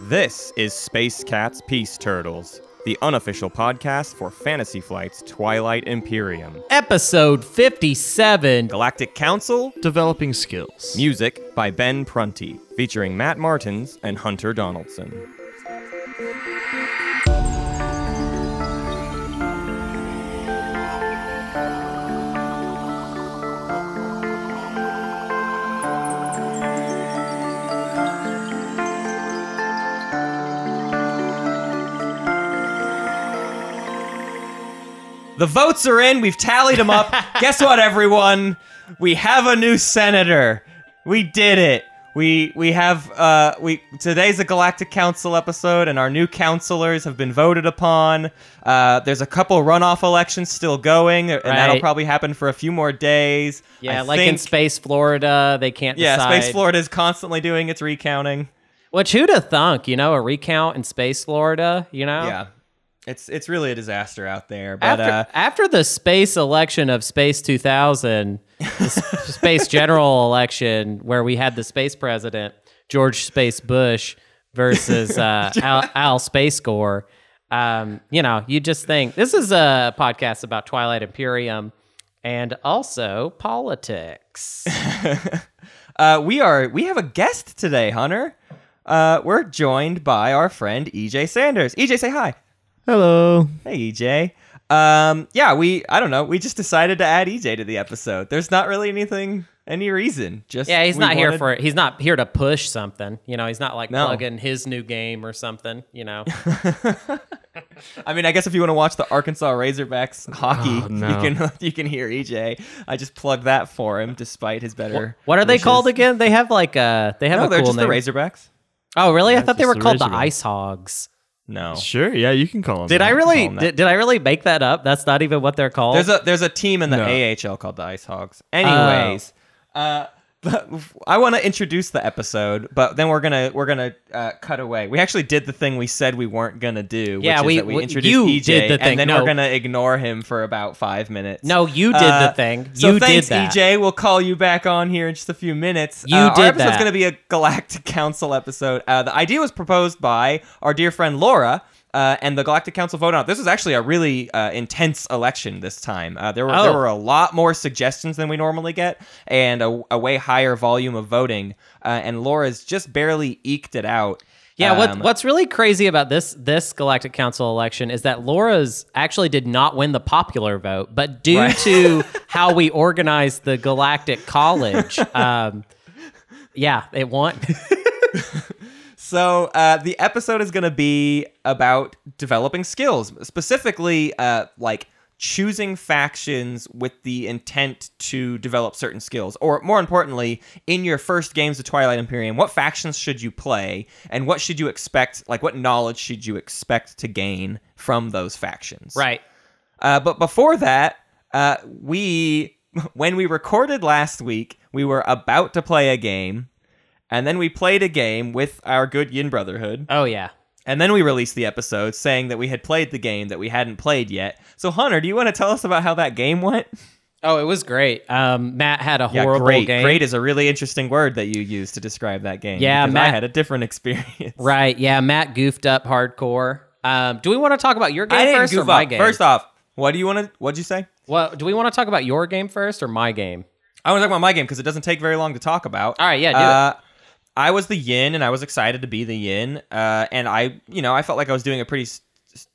This is Space Cats Peace Turtles, the unofficial podcast for Fantasy Flight's Twilight Imperium. Episode 57. Galactic Council, Developing skills. music by Ben Prunty, featuring Matt Martins and Hunter Donaldson. The votes are in. We've tallied them up. Guess what, everyone? We have a new senator. We did it. We we have uh we today's a Galactic Council episode, and our new counselors have been voted upon. Uh, there's a couple runoff elections still going, and that'll probably happen for a few more days. Yeah, I like in think- Space Florida, they can't Yeah, decide. Space Florida is constantly doing its recounting. Which who'd have thunk, you know, a recount in Space Florida, you know? Yeah, it's it's really a disaster out there. But After, uh, after the space election of Space 2000, space general election, where we had the space president, George Space Bush, versus uh, Al, Al Space Gore, um, you know, you just think this is a podcast about Twilight Imperium and also politics. Uh, we are we have a guest today, Hunter. Uh, we're joined by our friend EJ Sanders. EJ, say hi. Hello. Hey, EJ. Um, yeah, we I don't know. We just decided to add EJ to the episode. There's not really anything, any reason. Just Yeah, he's we not here wanted- for he's not here to push something. You know, he's not like No. plugging his new game or something, you know. I mean, I guess if you want to watch the Arkansas Razorbacks hockey, Oh, no. you can you can hear EJ. I just plugged that for him, despite his better. what are they wishes. called again? They have like uh they have No, a they're cool just name. the Razorbacks. Oh, really? I thought they were the called the Ice Hogs. No, Sure. Yeah, you can call them. Did I really call 'em that. did, did I really make that up? That's not even what they're called. There's a there's a team in the No. AHL called the Ice Hogs. Anyways, uh, but I want to introduce the episode, but then we're gonna we're gonna uh, cut away. We actually did the thing we said we weren't gonna do. Yeah, which is we- that we introduced you EJ, did the thing. and then No. we're gonna ignore him for about five minutes. no, you did Uh, the thing. So thanks, did that. EJ. We'll call you back on here in just a few minutes. You Uh, Our did episode's that. going to be a Galactic Council episode. Uh, the idea was proposed by our dear friend Laura. Uh, and the Galactic Council voted on it. This was actually a really uh, intense election this time. Uh, there were there Oh. were a lot more suggestions than we normally get, and a, a way higher volume of voting. Uh, and Laura's just barely eked it out. Yeah, what, Um, what's really crazy about this this Galactic Council election is that Laura's actually did not win the popular vote, but due Right. to how we organized the Galactic College, um, yeah, it won. So uh, the episode is going to be about developing skills, specifically uh, like choosing factions with the intent to develop certain skills, or more importantly, in your first games of Twilight Imperium, what factions should you play, and what should you expect? Like, what knowledge should you expect to gain from those factions? right. Uh, but before that, uh, we when we recorded last week, we were about to play a game, and then we played a game with our good Yin Brotherhood, Oh yeah. and then we released the episode saying that we had played the game that we hadn't played yet. So Hunter, do you want to tell us about how that game went? Oh, it was great. Um, Matt had a horrible great. game. Great is a really interesting word that you use to describe that game. Yeah, because I Matt- had a different experience. Right. Yeah, Matt goofed up hardcore. Um, do we want to talk about your game first or goof my up. game? First off, what do you want to? What'd you say? well, do we want to talk about your game first or my game? I want to talk about my game because it doesn't take very long to talk about. All right, yeah, do it. I was the yin, and I was excited to be the yin. Uh, and I, you know, I felt like I was doing a pretty s-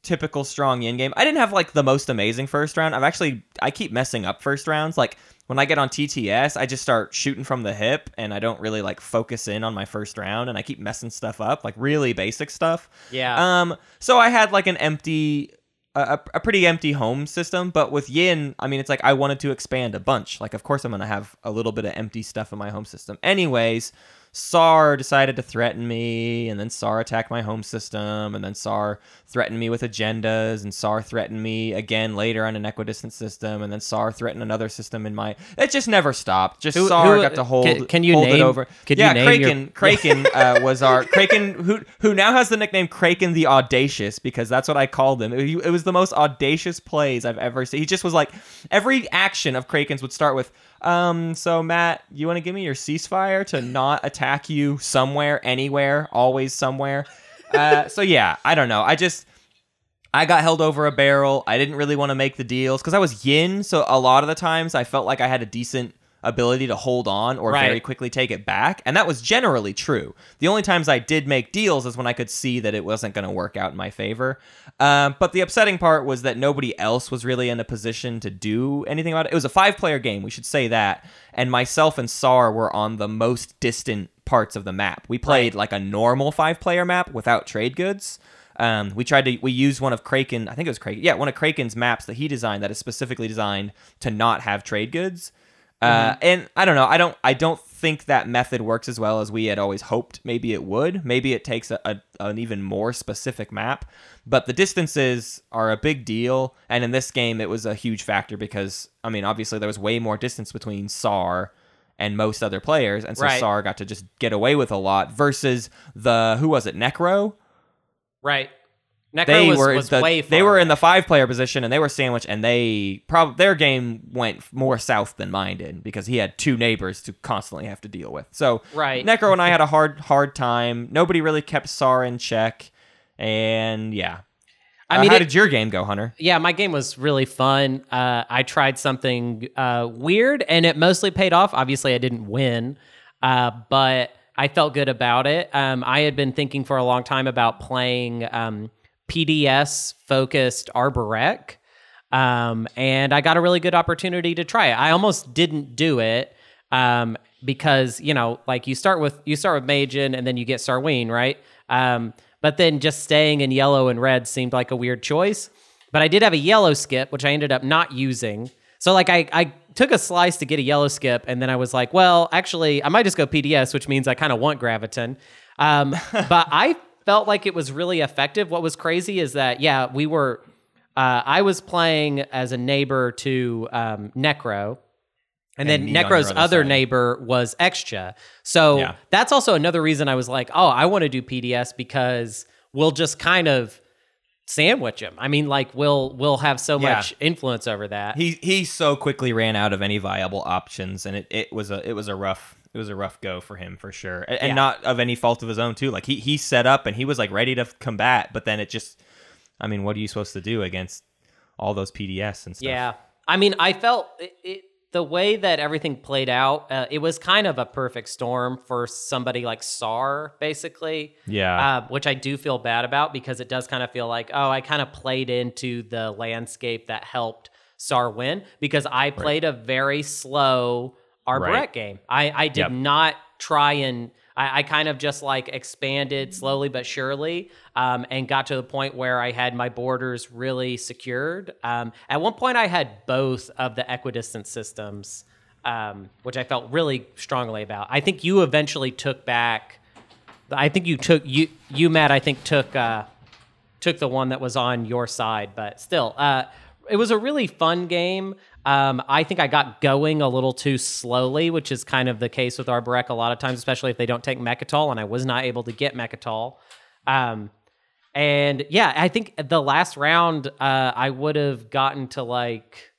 typical strong yin game. I didn't have like the most amazing first round. I've actually I keep messing up first rounds. Like when I get on TTS, I just start shooting from the hip, and I don't really like focus in on my first round, and I keep messing stuff up, like really basic stuff. Yeah. Um. So I had like an empty. A, a a pretty empty home system, but with Yin, I mean, it's like I wanted to expand a bunch. Like, of course, I'm gonna have a little bit of empty stuff in my home system. Anyways, Saar decided to threaten me, and then Saar attacked my home system, and then Saar threatened me with agendas, and Saar threatened me again later on an equidistant system, and then Saar threatened another system in my. It just never stopped. Just Who- Saar who- got to hold. can- can you hold it name- over? could you yeah, name your- Kraken. Kraken uh, was our Kraken, who who now has the nickname Kraken the Audacious because that's what I called him. It, it was the most audacious plays I've ever seen. He just was like every action of Kraken's would start with Um, so Matt, you want to give me your ceasefire to not attack you somewhere, anywhere, always somewhere? Uh, so yeah, I don't know. I just I got held over a barrel. I didn't really want to make the deals because I was yin. So a lot of the times I felt like I had a decent ability to hold on or Right. very quickly take it back. And that was generally true. The only times I did make deals is when I could see that it wasn't going to work out in my favor. Um, but the upsetting part was that nobody else was really in a position to do anything about it. It was a five player game, we should say that. And myself and Saar were on the most distant parts of the map. We played like a normal five player map without trade goods. Um, we tried to we used one of Kraken, I think it was Kraken, yeah, one of Kraken's maps that he designed that is specifically designed to not have trade goods. Uh, and I don't know, I don't I don't think that method works as well as we had always hoped. Maybe it would. Maybe it takes a, a an even more specific map. But the distances are a big deal, and in this game it was a huge factor because I mean obviously there was way more distance between Saar and most other players, and so Right. Saar got to just get away with a lot versus the who was it Necro Right. Necro they was, were was the- way they were in the five player position and they were sandwiched and they probably their game went more south than mine did because he had two neighbors to constantly have to deal with. So Right. Necro and I had a hard hard time. Nobody really kept Saar in check, and yeah. I Uh, mean, how it- did your game go, Hunter? Yeah, my game was really fun. Uh, I tried something uh, weird, and it mostly paid off. Obviously, I didn't win, uh, but I felt good about it. Um, I had been thinking for a long time about playing um, PDS focused Arborec, um, and I got a really good opportunity to try it. I almost didn't do it um, because you know, like you start with you start with Magen, and then you get Sarween, right? Um, but then just staying in yellow and red seemed like a weird choice. But I did have a yellow skip, which I ended up not using. So like I, I took a slice to get a yellow skip, and then I was like, well, actually, I might just go PDS, which means I kind of want Graviton. Um, but I felt like it was really effective. What was crazy is that yeah, we were. Uh, I was playing as a neighbor to um, Necro, and, And then Necro's other other neighbor was Xxcha. So Yeah. that's also another reason I was like, oh, I want to do PDS because we'll just kind of sandwich him. I mean, like we'll we'll have so Yeah. much influence over that. He he so quickly ran out of any viable options, and it, it was a it was a rough it was a rough go for him for sure, and, and Yeah. not of any fault of his own too. Like he he set up and he was like ready to combat, but then it just, I mean, what are you supposed to do against all those PDS and stuff? Yeah. I mean, I felt it, it, the way that everything played out, uh, it was kind of a perfect storm for somebody like Saar, basically. Yeah. Uh, which I do feel bad about because it does kind of feel like, oh, I kind of played into the landscape that helped Saar win because I played a very slow Arborec Right. game. I, I did Yep. not try and I, I kind of just like expanded slowly but surely um, and got to the point where I had my borders really secured. Um, at one point, I had both of the equidistant systems, um, which I felt really strongly about. I think you eventually took back. I think you took you you Matt. I think took uh, took the one that was on your side, but still, uh, it was a really fun game. Um, I think I got going a little too slowly, which is kind of the case with Arborec a lot of times, especially if they don't take Mecatol, and I was not able to get Mecatol. Um, and yeah, I think the last round, uh, I would have gotten to like.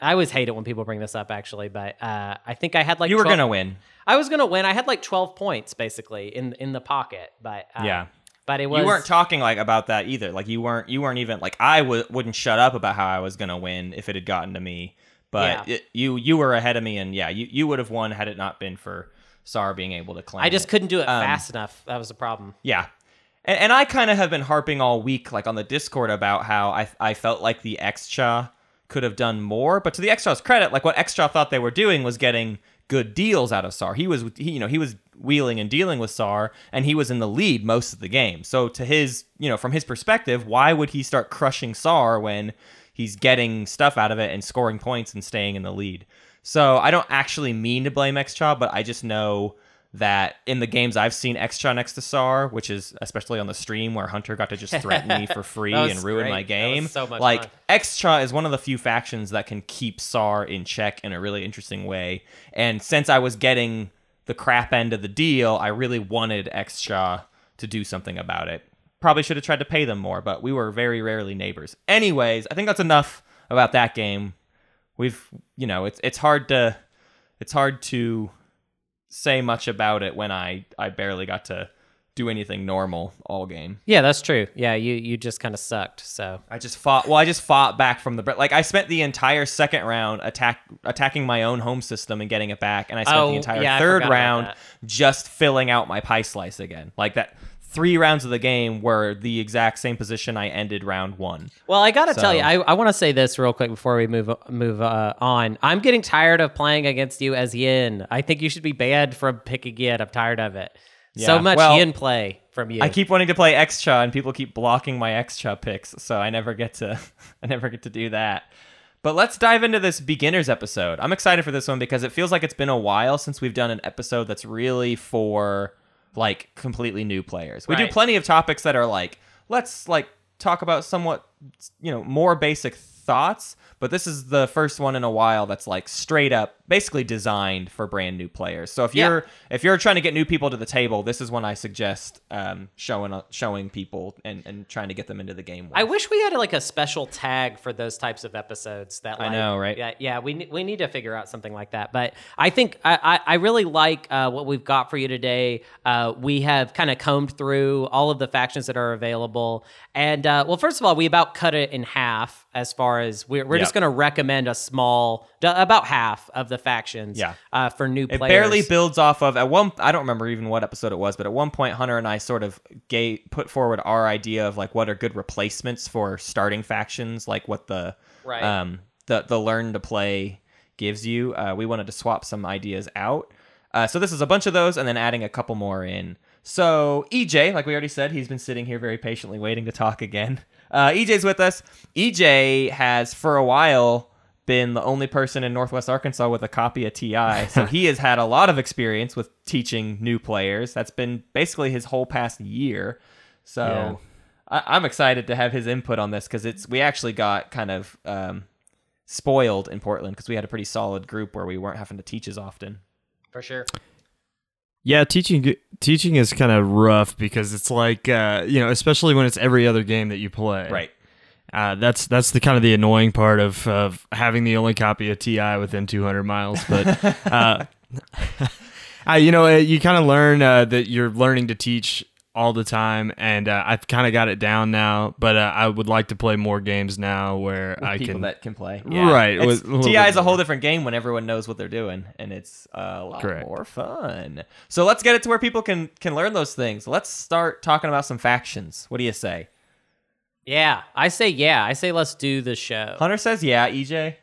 I always hate it when people bring this up, actually, but uh, I think I had like you were 12 gonna win. I was gonna win. I had like twelve points basically in in the pocket, but uh, Yeah. But it was you weren't talking like about that either. Like you weren't you weren't even like I w- wouldn't shut up about how I was gonna win if it had gotten to me. But Yeah. it, you you were ahead of me, and yeah, you, you would have won had it not been for Saar being able to claim. I just it. couldn't do it Um, fast enough. That was the problem. Yeah. And, and I kind of have been harping all week, like on the Discord, about how I, I felt like the Xxcha could have done more. But to the Xxcha's credit, like what Xxcha thought they were doing was getting good deals out of Saar. He was, he, you know, he was wheeling and dealing with Saar, and he was in the lead most of the game. So to his, you know, from his perspective, why would he start crushing Saar when he's getting stuff out of it and scoring points and staying in the lead? So I don't actually mean to blame Xxcha, but I just know that in the games I've seen Xxcha next to Saar, which is especially on the stream where Hunter got to just threaten me for free and ruin great. my game. so like fun. Xxcha is one of the few factions that can keep Saar in check in a really interesting way. And since I was getting the crap end of the deal, I really wanted Xxcha to do something about it. Probably should have tried to pay them more, but we were very rarely neighbors. Anyways, I think that's enough about that game. We've, you know, it's it's hard to it's hard to say much about it when I I barely got to do anything normal all game. Yeah, that's true. Yeah, you you just kind of sucked. So I just fought. Well, I just fought back from the like. I spent the entire second round attack attacking my own home system and getting it back, and I spent Oh, the entire yeah, third round just filling out my pie slice again. Like that, three rounds of the game were the exact same position I ended round one. Well, I gotta tell you, I, I want to say this real quick before we move move uh, on. I'm getting tired of playing against you as Yin. I think you should be banned from picking Yin. I'm tired of it. So much well, Yin play from you. I keep wanting to play Xxcha, and people keep blocking my Xxcha picks, so I never get to I never get to do that. But let's dive into this beginners episode. I'm excited for this one because it feels like it's been a while since we've done an episode that's really for like completely new players. We do plenty of topics that are like let's like talk about somewhat you know more basic thoughts, but this is the first one in a while that's like straight up basically designed for brand new players. So if Yeah. you're if you're trying to get new people to the table, this is when I suggest um, showing showing people and, and trying to get them into the game. With. I wish we had like a special tag for those types of episodes. That I know, right? Yeah, yeah. We we need to figure out something like that. But I think I I, I really like uh, what we've got for you today. Uh, we have kind of combed through all of the factions that are available, and uh, well, first of all, we about cut it in half as far as we're we're just going to recommend a small, about half of the factions. Yeah. Uh, for new it players. It barely builds off of at one. I don't remember even what episode it was, but at one point, Hunter and I sort of gave put forward our idea of like what are good replacements for starting factions, like what the Right. um the the learn to play gives you. Uh, we wanted to swap some ideas out. Uh, so this is a bunch of those, and then adding a couple more in. So EJ, like we already said, he's been sitting here very patiently waiting to talk again. Uh, EJ's with us. EJ has for a while been the only person in Northwest Arkansas with a copy of TI, so he has had a lot of experience with teaching new players. That's been basically his whole past year. So Yeah. I, I'm excited to have his input on this because it's we actually got kind of um, spoiled in Portland because we had a pretty solid group where we weren't having to teach as often. for sure. Yeah, teaching teaching is kind of rough because it's like uh, you know, especially when it's every other game that you play. Right. Uh, that's that's the kind of the annoying part of of having the only copy of Ti within 200 miles. But uh, uh, you know, uh, you kind of learn uh, that you're learning to teach all the time, and uh, I've kind of got it down now. But uh, I would like to play more games now where With I people can. that can play. Right, It's- with TI bit is a whole different game when everyone knows what they're doing, and it's a lot Correct. more fun. So let's get it to where people can can learn those things. Let's start talking about some factions. What do you say? Yeah, I say yeah. I say let's do the show. Hunter says, "Yeah." EJ,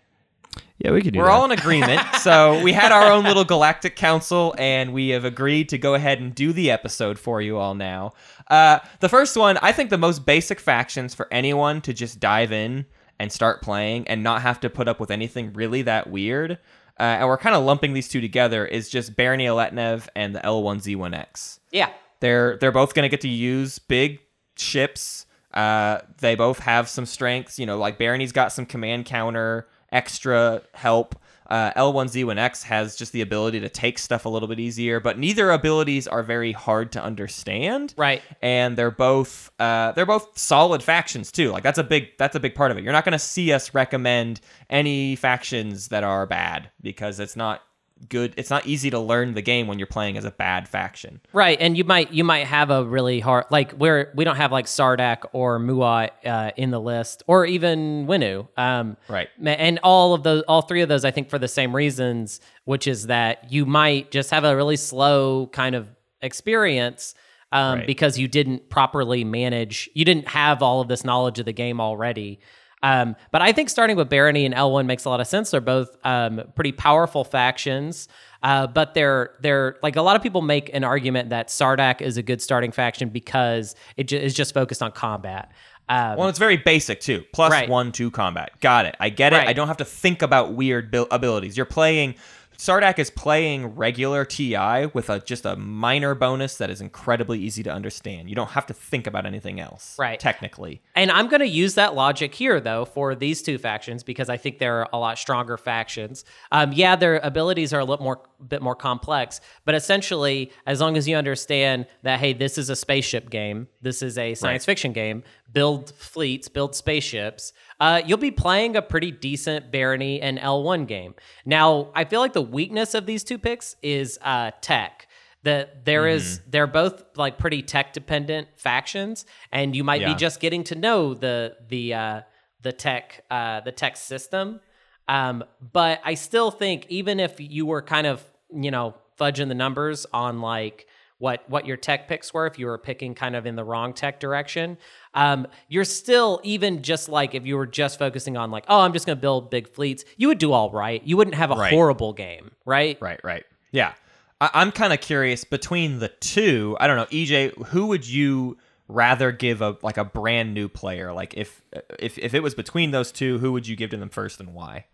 yeah, we could do we're that. all in agreement. so we had our own little galactic council, and we have agreed to go ahead and do the episode for you all now. Uh, the first one, I think, the most basic factions for anyone to just dive in and start playing and not have to put up with anything really that weird. Uh, and we're kind of lumping these two together. Is just Barony of Letnev and the L1Z1X. Yeah. They're they're both going to get to use big ships. Uh, they both have some strengths. You know, like Barony's got some command counter, extra help. Uh, L1Z1X has just the ability to take stuff a little bit easier, but neither abilities are very hard to understand. Right. And they're both uh, they're both solid factions too. Like that's a big that's a big part of it. You're not going to see us recommend any factions that are bad because it's not good. It's not easy to learn the game when you're playing as a bad faction. Right, and you might you might have a really hard like where we don't have like Sardakk or Muaat uh, in the list, or even Winnu. Um, Right. And all of those, all three of those, I think, for the same reasons, which is that you might just have a really slow kind of experience um, Right. because you didn't properly manage, you didn't have all of this knowledge of the game already. Um, but I think starting with Barony and L1 makes a lot of sense. They're both um, pretty powerful factions, uh, but they're they're like a lot of people make an argument that Sardakk is a good starting faction because it ju- is just focused on combat. Um, Well, it's very basic too. Plus Right. one, two combat. Got it. I get it. Right. I don't have to think about weird bil- abilities. You're playing. Sardakk is playing regular TI with a just a minor bonus that is incredibly easy to understand. You don't have to think about anything else. Right. Technically. And I'm going to use that logic here, though, for these two factions because I think they're a lot stronger factions. Um, yeah, their abilities are a little more, bit more complex, but essentially, as long as you understand that, hey, this is a spaceship game, this is a science fiction game, build fleets, build spaceships, uh, you'll be playing a pretty decent Barony and L1 game. Now, I feel like the weakness of these two picks is uh, tech. That there is, they're both like pretty tech dependent factions, and you might Yeah. be just getting to know the the uh, the tech uh, the tech system. Um, but I still think even if you were kind of you know fudging the numbers on like what what your tech picks were, if you were picking kind of in the wrong tech direction, um, you're still even just like if you were just focusing on like oh I'm just gonna build big fleets, you would do all right. You wouldn't have a Right. horrible game, right? Right, right. Yeah. I- I'm kind of curious between the two. I don't know, EJ, who would you rather give a like a brand new player? Like if if if it was between those two, who would you give to them first and why?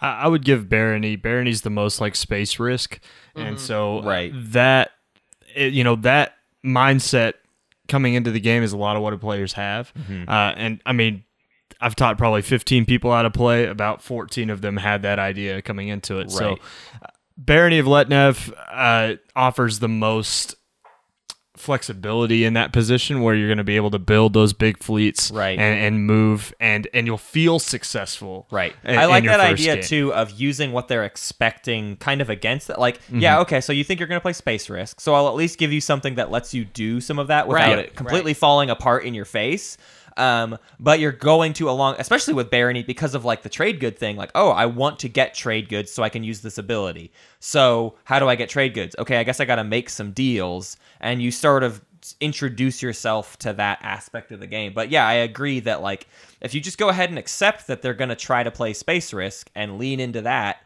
I, I would give Barony. Barony's the most like space risk, and so uh, Right. that it, you know that mindset coming into the game is a lot of what players have, uh, and I mean. I've taught probably 15 people how to play. About 14 of them had that idea coming into it. So, Right. uh, Barony of Letnev uh, offers the most flexibility in that position where you're going to be able to build those big fleets Right. and, and move and and you'll feel successful Right. in- I like that idea game. too of using what they're expecting kind of against it. Like, Mm-hmm. yeah, okay, so you think you're going to play Space Risk. So I'll at least give you something that lets you do some of that without Right, it completely falling apart in your face. Um, but you're going to along, especially with Barony, because of like the trade good thing. Like, oh, I want to get trade goods so I can use this ability. So how do I get trade goods? Okay, I guess I got to make some deals, and you sort of introduce yourself to that aspect of the game. But yeah, I agree that like if you just go ahead and accept that they're going to try to play Space Risk and lean into that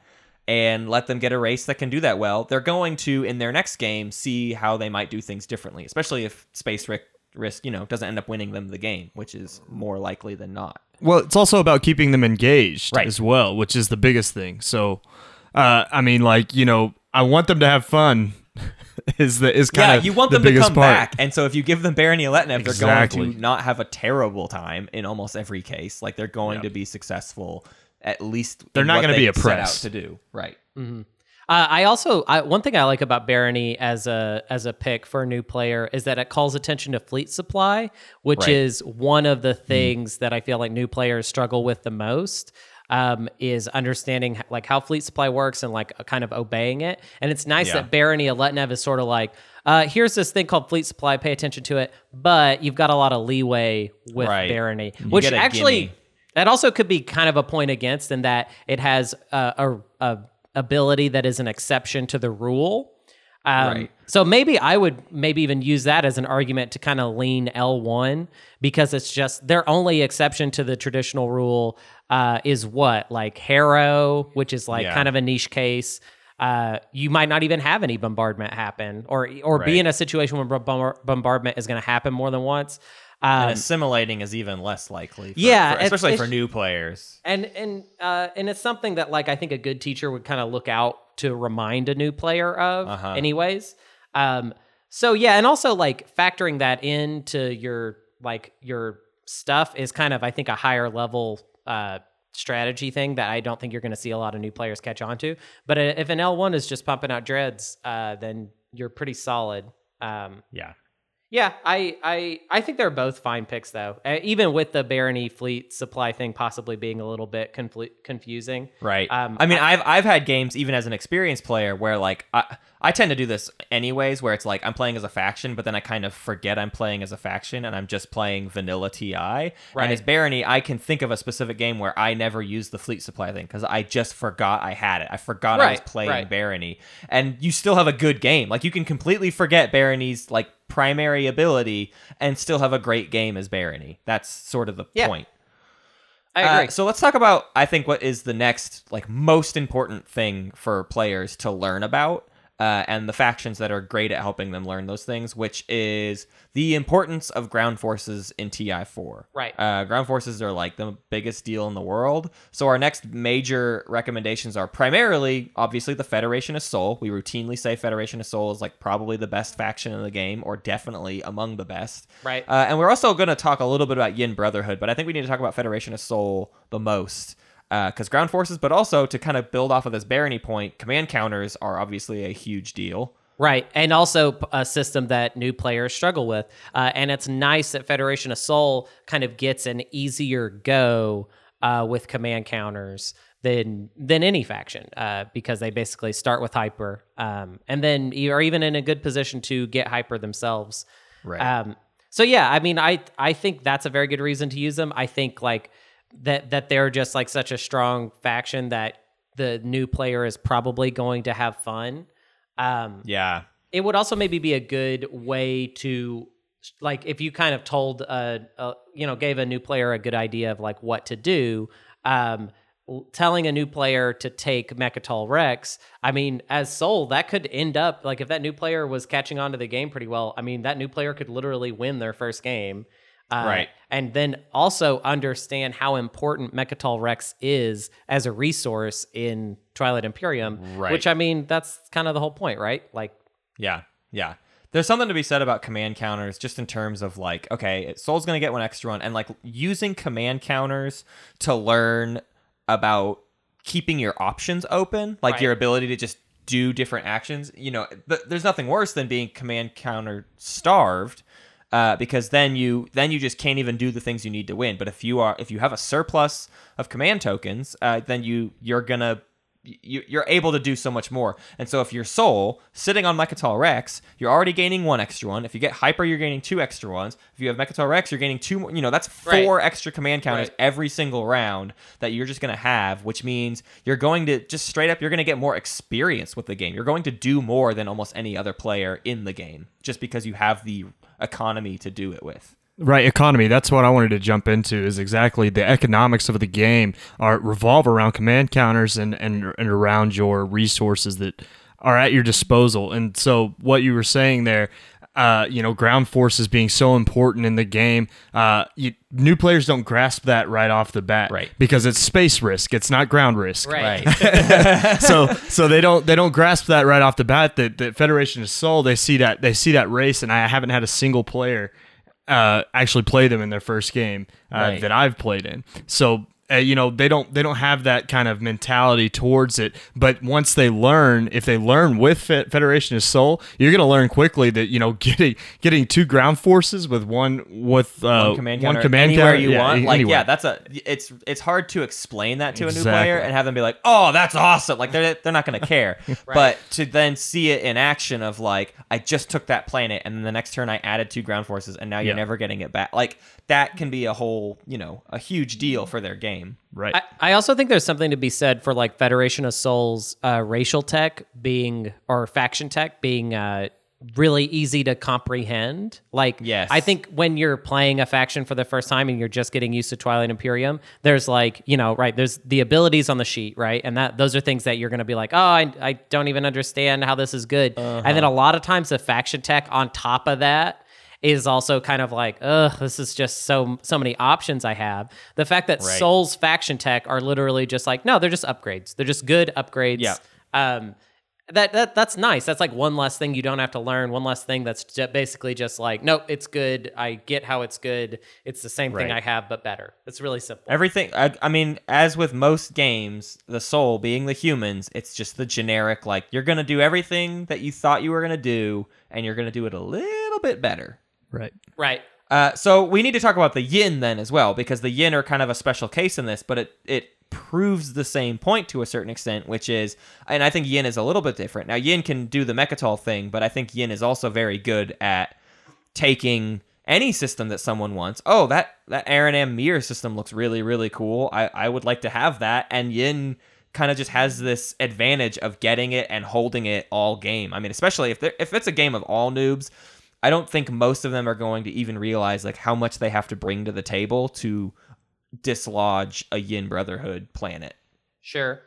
and let them get a race that can do that well, they're going to in their next game see how they might do things differently, especially if Space Risk risk, you know, doesn't end up winning them the game, which is more likely than not. Well, it's also about keeping them engaged Right. as well, which is the biggest thing. So, uh, I mean, like you know, I want them to have fun. is the is kind of Yeah, you want the them to come part. back, and so if you give them Barony Letnev, they're Exactly. going to not have a terrible time in almost every case. Like they're going Yeah. to be successful, at least. They're in not gonna be they out oppressed. to do. Right. Uh, I also I, one thing I like about Barony as a as a pick for a new player is that it calls attention to fleet supply, which Right. is one of the things that I feel like new players struggle with the most. Um, is understanding like how fleet supply works and like kind of obeying it. And it's nice Yeah. that Barony of Letnev is sort of like, uh, here's this thing called fleet supply. Pay attention to it, but you've got a lot of leeway with Right. Barony, You which actually that also could be kind of a point against in that it has a, a, a ability that is an exception to the rule. Um, Right. So maybe I would maybe even use that as an argument to kind of lean L1 because it's just their only exception to the traditional rule uh, is what like Harrow, which is like Yeah. kind of a niche case. Uh, you might not even have any bombardment happen, or or be in a situation where bombardment is going to happen more than once. Um, And assimilating is even less likely. For, Yeah, for- especially it's- for new players. and and uh, and it's something that like I think a good teacher would kind of look out to remind a new player of, Uh-huh. anyways. Um, so yeah, and also like factoring that into your like your stuff is kind of I think a higher level uh, strategy thing that I don't think you're going to see a lot of new players catch on to. But uh, if an L one is just pumping out dreads, uh, then you're pretty solid. Um, Yeah. Yeah, I, I I think they're both fine picks though. Uh, even with the Barony fleet supply thing possibly being a little bit confl- confusing. Right. Um, I mean, I've I've had games even as an experienced player where like I I tend to do this anyways, where it's like I'm playing as a faction, but then I kind of forget I'm playing as a faction and I'm just playing vanilla TI. Right. And as Barony, I can think of a specific game where I never used the fleet supply thing because I just forgot I had it. I forgot I was playing right. Barony, and you still have a good game. Like you can completely forget Barony's like primary ability and still have a great game as Barony. That's sort of the Yeah. point. I Uh, agree. so let's talk about I think what is the next like most important thing for players to learn about. Uh, and the factions that are great at helping them learn those things, which is the importance of ground forces in TI4. Right. Uh, ground forces are like the biggest deal in the world. So our next major recommendations are primarily, obviously, the Federation of Sol. We routinely say Federation of Sol is like probably the best faction in the game, or definitely among the best. Right. Uh, and we're also going to talk a little bit about Yin Brotherhood, but I think we need to talk about Federation of Sol the most. Because ground forces, but also to kind of build off of this barony point, command counters are obviously a huge deal. Right, and also a system that new players struggle with, uh, and it's nice that Federation of Sol kind of gets an easier go uh, with command counters than than any faction uh, because they basically start with hyper, um, and then you are even in a good position to get hyper themselves. Right. Um, so yeah, I mean, I I think that's a very good reason to use them. I think like that that they're just like such a strong faction that the new player is probably going to have fun. Um, Yeah. it would also maybe be a good way to like if you kind of told uh, uh you know gave a new player a good idea of like what to do um telling a new player to take Mecatol Rex, I mean, as Sol, that could end up like if that new player was catching on to the game pretty well. I mean, that new player could literally win their first game, uh, Right. And then also understand how important Mecatol Rex is as a resource in Twilight Imperium. Right. Which I mean, that's kind of the whole point, right? Like, Yeah, yeah. There's something to be said about command counters, just in terms of like, okay, Sol's gonna get one extra one, and like using command counters to learn about keeping your options open, like Right. your ability to just do different actions. You know, th- there's nothing worse than being command counter starved. Uh, because then you then you just can't even do the things you need to win. But if you are if you have a surplus of command tokens, uh, then you you're gonna you, you're able to do so much more. And so if you're Sol sitting on Mecatol Rex, you're already gaining one extra one. If you get Hyper, you're gaining two extra ones. If you have Mecatol Rex, you're gaining two more. You know, that's four extra command counters Right. every single round that you're just going to have, which means you're going to just straight up, you're going to get more experience with the game. You're going to do more than almost any other player in the game just because you have the economy to do it with. Right, economy. That's what I wanted to jump into. Is exactly the economics of the game are revolve around command counters and and and around your resources that are at your disposal. And so, what you were saying there, uh, you know, ground forces being so important in the game, uh, you, new players don't grasp that right off the bat, Right. Because it's space risk. It's not ground risk, right. so so they don't they don't grasp that right off the bat that, that Federation of Sol they see that they see that race and I haven't had a single player uh, actually play them in their first game uh, Right. that I've played in. So uh, you know they don't they don't have that kind of mentality towards it. But once they learn, if they learn with Fe- Federation of Sol, you're going to learn quickly that you know getting getting two ground forces with one with uh, one command counter command anywhere counter- you yeah, want. Like, anywhere. yeah, that's a. It's it's hard to explain that to a new player and have them be like, "Oh, that's awesome!" Like they're they're not going to care. But to then see it in action of like, I just took that planet, and then the next turn I added two ground forces, and now you're Yeah. never getting it back. Like that can be a whole, you know, a huge deal for their game. right. I, I also think there's something to be said for like Federation of Sol's uh, racial tech being or faction tech being uh, really easy to comprehend. Like, Yes. I think when you're playing a faction for the first time and you're just getting used to Twilight Imperium, there's like you know right there's the abilities on the sheet right, and that those are things that you're going to be like, oh, I, I don't even understand how this is good, and then a lot of times the faction tech on top of that is also kind of like, ugh, this is just so so many options I have. The fact that Right. Sol's faction tech are literally just like, no, they're just upgrades. They're just good upgrades. Yeah. Um, that that that's nice. That's like one less thing you don't have to learn. One less thing that's basically just like, nope, it's good. I get how it's good. It's the same thing I have, but better. It's really simple. Everything. I, I mean, as with most games, the Sol being the humans, it's just the generic. Like you're gonna do everything that you thought you were gonna do, and you're gonna do it a little bit better. Right. right. Uh, so we need to talk about the yin then as well, because the yin are kind of a special case in this, but it it proves the same point to a certain extent, which is, and I think yin is a little bit different. Now yin can do the Mecatol thing, but I think yin is also very good at taking any system that someone wants. Oh, that that Arinam Meer system looks really really cool. I I would like to have that, and yin kind of just has this advantage of getting it and holding it all game. I mean, especially if if it's a game of all noobs, I don't think most of them are going to even realize like how much they have to bring to the table to dislodge a Yin Brotherhood planet. Sure.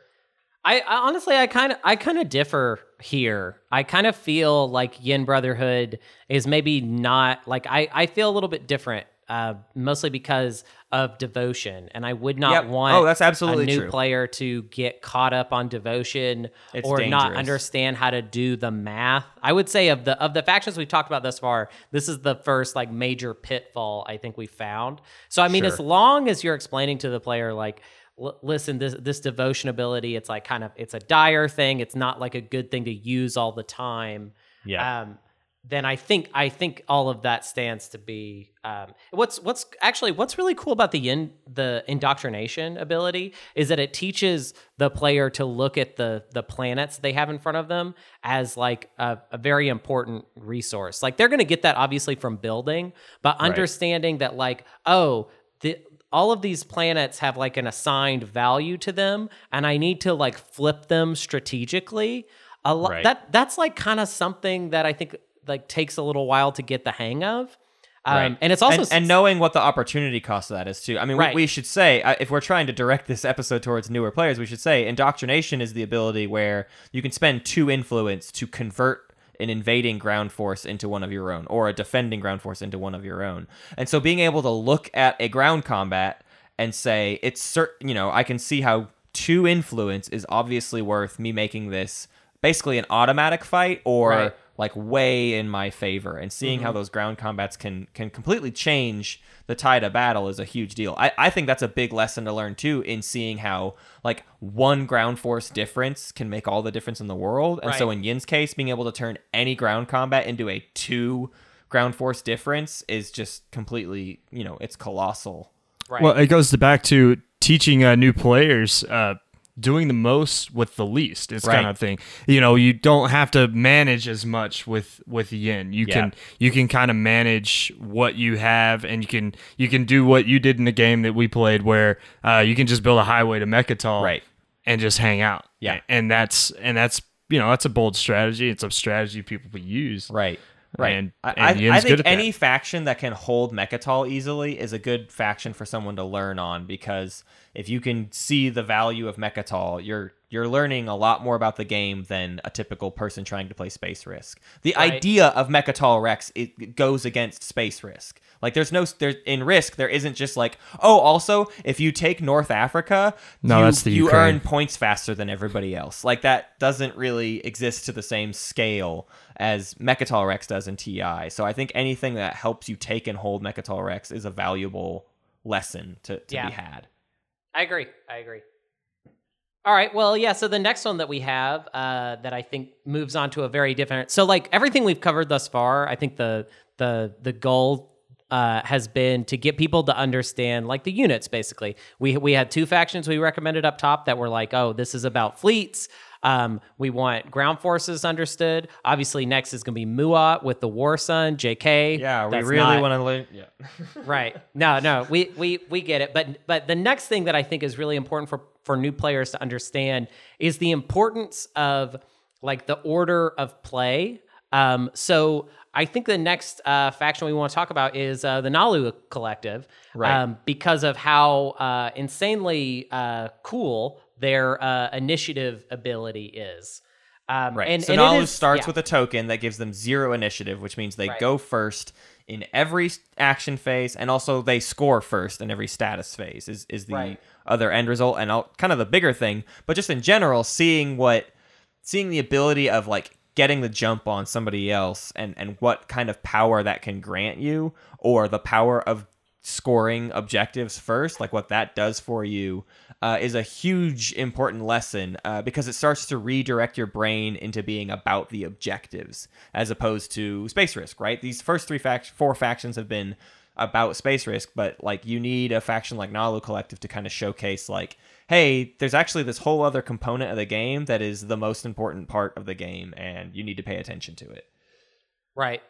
I, I honestly, I kind of, I kind of differ here. I kind of feel like Yin Brotherhood is maybe not like I. I feel a little bit different, uh, mostly because of devotion, and I would not Yep. want. Oh, that's absolutely a new true. player to get caught up on devotion It's or not understand how to do the math. I would say of the of the factions we've talked about thus far, this is the first like major pitfall I think we found. So I mean, Sure. as long as you're explaining to the player like listen, this this devotion ability, it's like kind of it's a dire thing. It's not like a good thing to use all the time. Yeah. Um, then I think I think all of that stands to be um, what's what's actually what's really cool about the in, the indoctrination ability is that it teaches the player to look at the the planets they have in front of them as like a, a very important resource. Like they're going to get that obviously from building, but understanding that like oh the all of these planets have like an assigned value to them and I need to like flip them strategically. A lot Right. that that's like kind of something that I think like takes a little while to get the hang of. Um, Right. and it's also and, and knowing what the opportunity cost of that is too. I mean, Right. we, we should say uh, if we're trying to direct this episode towards newer players, we should say indoctrination is the ability where you can spend two influence to convert an invading ground force into one of your own, or a defending ground force into one of your own. And so, being able to look at a ground combat and say it's certain, you know, I can see how two influence is obviously worth me making this basically an automatic fight or Right. Like way in my favor and seeing how those ground combats can can completely change the tide of battle is a huge deal. I, I think that's a big lesson to learn too in seeing how like one ground force difference can make all the difference in the world. And so in yin's case being able to turn any ground combat into a two ground force difference is just completely you know it's colossal. Right. Well, it goes to back to teaching uh, new players uh, doing the most with the least. It's Right. kind of thing. You know, you don't have to manage as much with with yin. You Yeah. can you can kind of manage what you have, and you can you can do what you did in the game that we played, where uh, you can just build a highway to Mecatol, Right. and just hang out. Yeah. and that's and that's you know that's a bold strategy. It's a strategy people use. Right. Right. And- I, and I, I think at that. any faction that can hold Mecatol easily is a good faction for someone to learn on because if you can see the value of Mecatol, you're you're learning a lot more about the game than a typical person trying to play Space Risk. The Right. idea of Mecatol Rex it goes against Space Risk. Like there's no there in Risk there isn't just like oh also if you take North Africa No, you, that's the you Ukraine. earn points faster than everybody else. Like that doesn't really exist to the same scale as Mecatol Rex does in TI. So I think anything that helps you take and hold Mecatol Rex is a valuable lesson to, to Yeah. be had. I agree. I agree. All right. Well, yeah. So the next one that we have uh, that I think moves on to a very different. So like everything we've covered thus far, I think the the the goal uh, has been to get people to understand like the units. Basically, we we had two factions we recommended up top that were like, oh, this is about fleets. Um, we want ground forces understood. Obviously, next is going to be Muaat with the War Sun, JK. Yeah, we That's really not- want to learn. Yeah. right no no we we we get it but but the next thing that i think is really important for for new players to understand is the importance of like the order of play um so i think the next uh faction we want to talk about is uh the naalu collective Right. um because of how uh insanely uh cool their uh initiative ability is um Right. and, so and Naalu is- starts yeah. with a token that gives them zero initiative, which means they Right. go first in every action phase, and also they score first in every status phase. Is is the Right. other end result, and I'll, kind of the bigger thing. But just in general, seeing what, seeing the ability of like getting the jump on somebody else, and and what kind of power that can grant you, or the power of scoring objectives first, like what that does for you, uh, is a huge important lesson uh, because it starts to redirect your brain into being about the objectives as opposed to space risk. Right? These first three fact four factions have been about space risk, but like you need a faction like Naalu Collective to kind of showcase like, hey, there's actually this whole other component of the game that is the most important part of the game, and you need to pay attention to it. Right.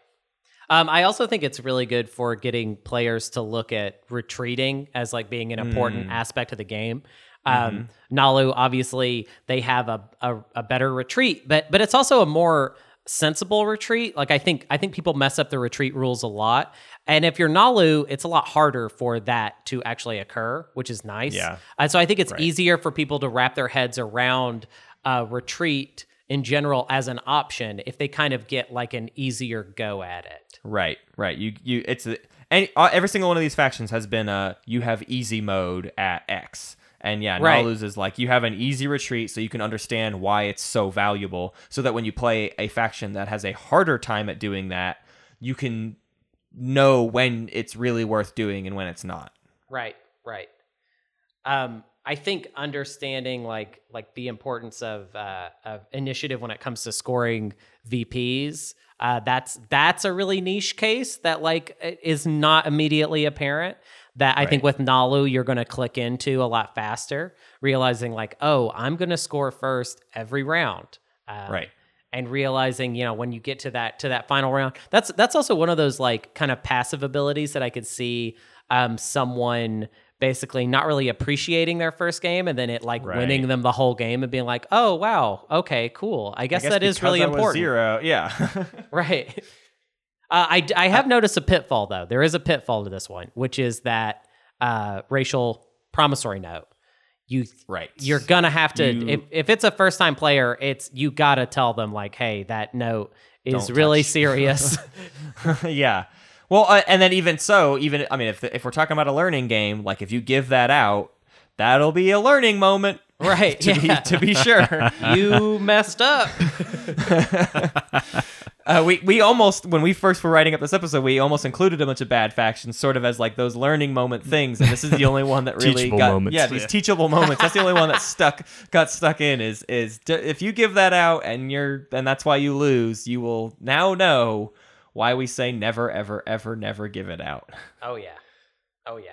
Um, I also think it's really good for getting players to look at retreating as like being an important Mm. aspect of the game. Mm-hmm. Um, Naalu, obviously, they have a, a a better retreat, but but it's also a more sensible retreat. Like I think I think people mess up the retreat rules a lot, and if you're Naalu, it's a lot harder for that to actually occur, which is nice. Yeah. And so I think it's easier for people to wrap their heads around uh, retreat in general as an option if they kind of get like an easier go at it. Right, right. You you it's a, any uh, every single one of these factions has been a you have easy mode at X. And yeah, Right. Naalu's is like you have an easy retreat so you can understand why it's so valuable so that when you play a faction that has a harder time at doing that, you can know when it's really worth doing and when it's not. Right, right. Um, I think understanding like like the importance of uh, of initiative when it comes to scoring VPs. Uh, that's that's a really niche case that like is not immediately apparent. That I think with Naalu you're going to click into a lot faster, realizing like, oh, I'm going to score first every round. Um, Right. and realizing you know when you get to that to that final round that's that's also one of those like kind of passive abilities that i could see um someone basically not really appreciating their first game and then it like Right. winning them the whole game and being like oh wow okay cool i guess, I guess that is really I was important Zero, yeah. right uh, I, I have noticed a pitfall though there is a pitfall to this one which is that uh racial promissory note you right. you're gonna have to You- if, if it's a first time player it's you gotta tell them like hey that note is really touch. serious yeah. Well, uh, and then even so, even I mean, if if we're talking about a learning game, like if you give that out, that'll be a learning moment, right to yeah. be to be sure. you messed up Uh, we we almost when we first were writing up this episode, we almost included a bunch of bad factions, sort of as like those learning moment things, and this is the only one that really Teachable got moments. yeah these Yeah. teachable moments. That's the only one that stuck got stuck in is is d- if you give that out and you're and that's why you lose, you will now know why we say never ever ever never give it out. oh yeah oh yeah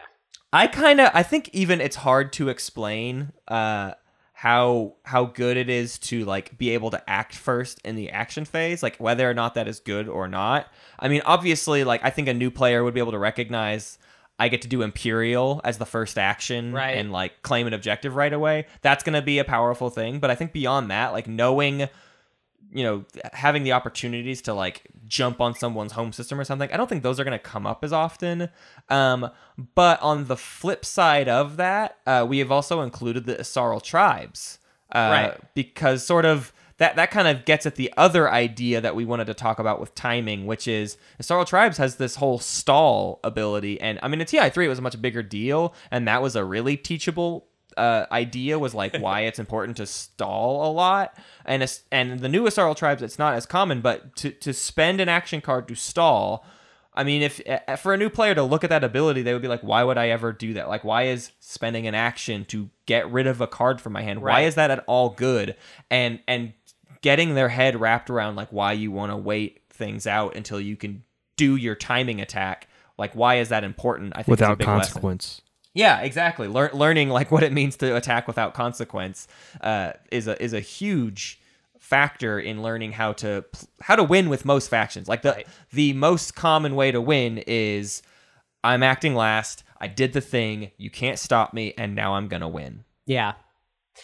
I kind of I think even it's hard to explain uh how how good it is to like be able to act first in the action phase like whether or not that is good or not. I mean obviously like I think a new player would be able to recognize I get to do imperial as the first action Right. and like claim an objective right away. That's going to be a powerful thing, but I think beyond that like knowing you know having the opportunities to like jump on someone's home system or something i don't think those are going to come up as often um, but on the flip side of that uh, we have also included the Yssaril tribes uh, Right. because sort of that that kind of gets at the other idea that we wanted to talk about with timing, which is Yssaril Tribes has this whole stall ability, and I mean in TI three it was a much bigger deal, and that was a really teachable uh, idea was like why it's important to stall a lot, and and the new Yssaril Tribes it's not as common, but to to spend an action card to stall. I mean, if uh, for a new player to look at that ability, they would be like, "Why would I ever do that? Like, why is spending an action to get rid of a card from my hand? Why is that at all good?" And and getting their head wrapped around like why you want to wait things out until you can do your timing attack. Like, why is that important? I think it's a without consequence. lesson. Yeah, exactly. Lear- learning like what it means to attack without consequence uh, is a is a huge factor in learning how to how to win with most factions. Like the Right. the most common way to win is I'm acting last. I did the thing. You can't stop me, and now I'm gonna win. Yeah.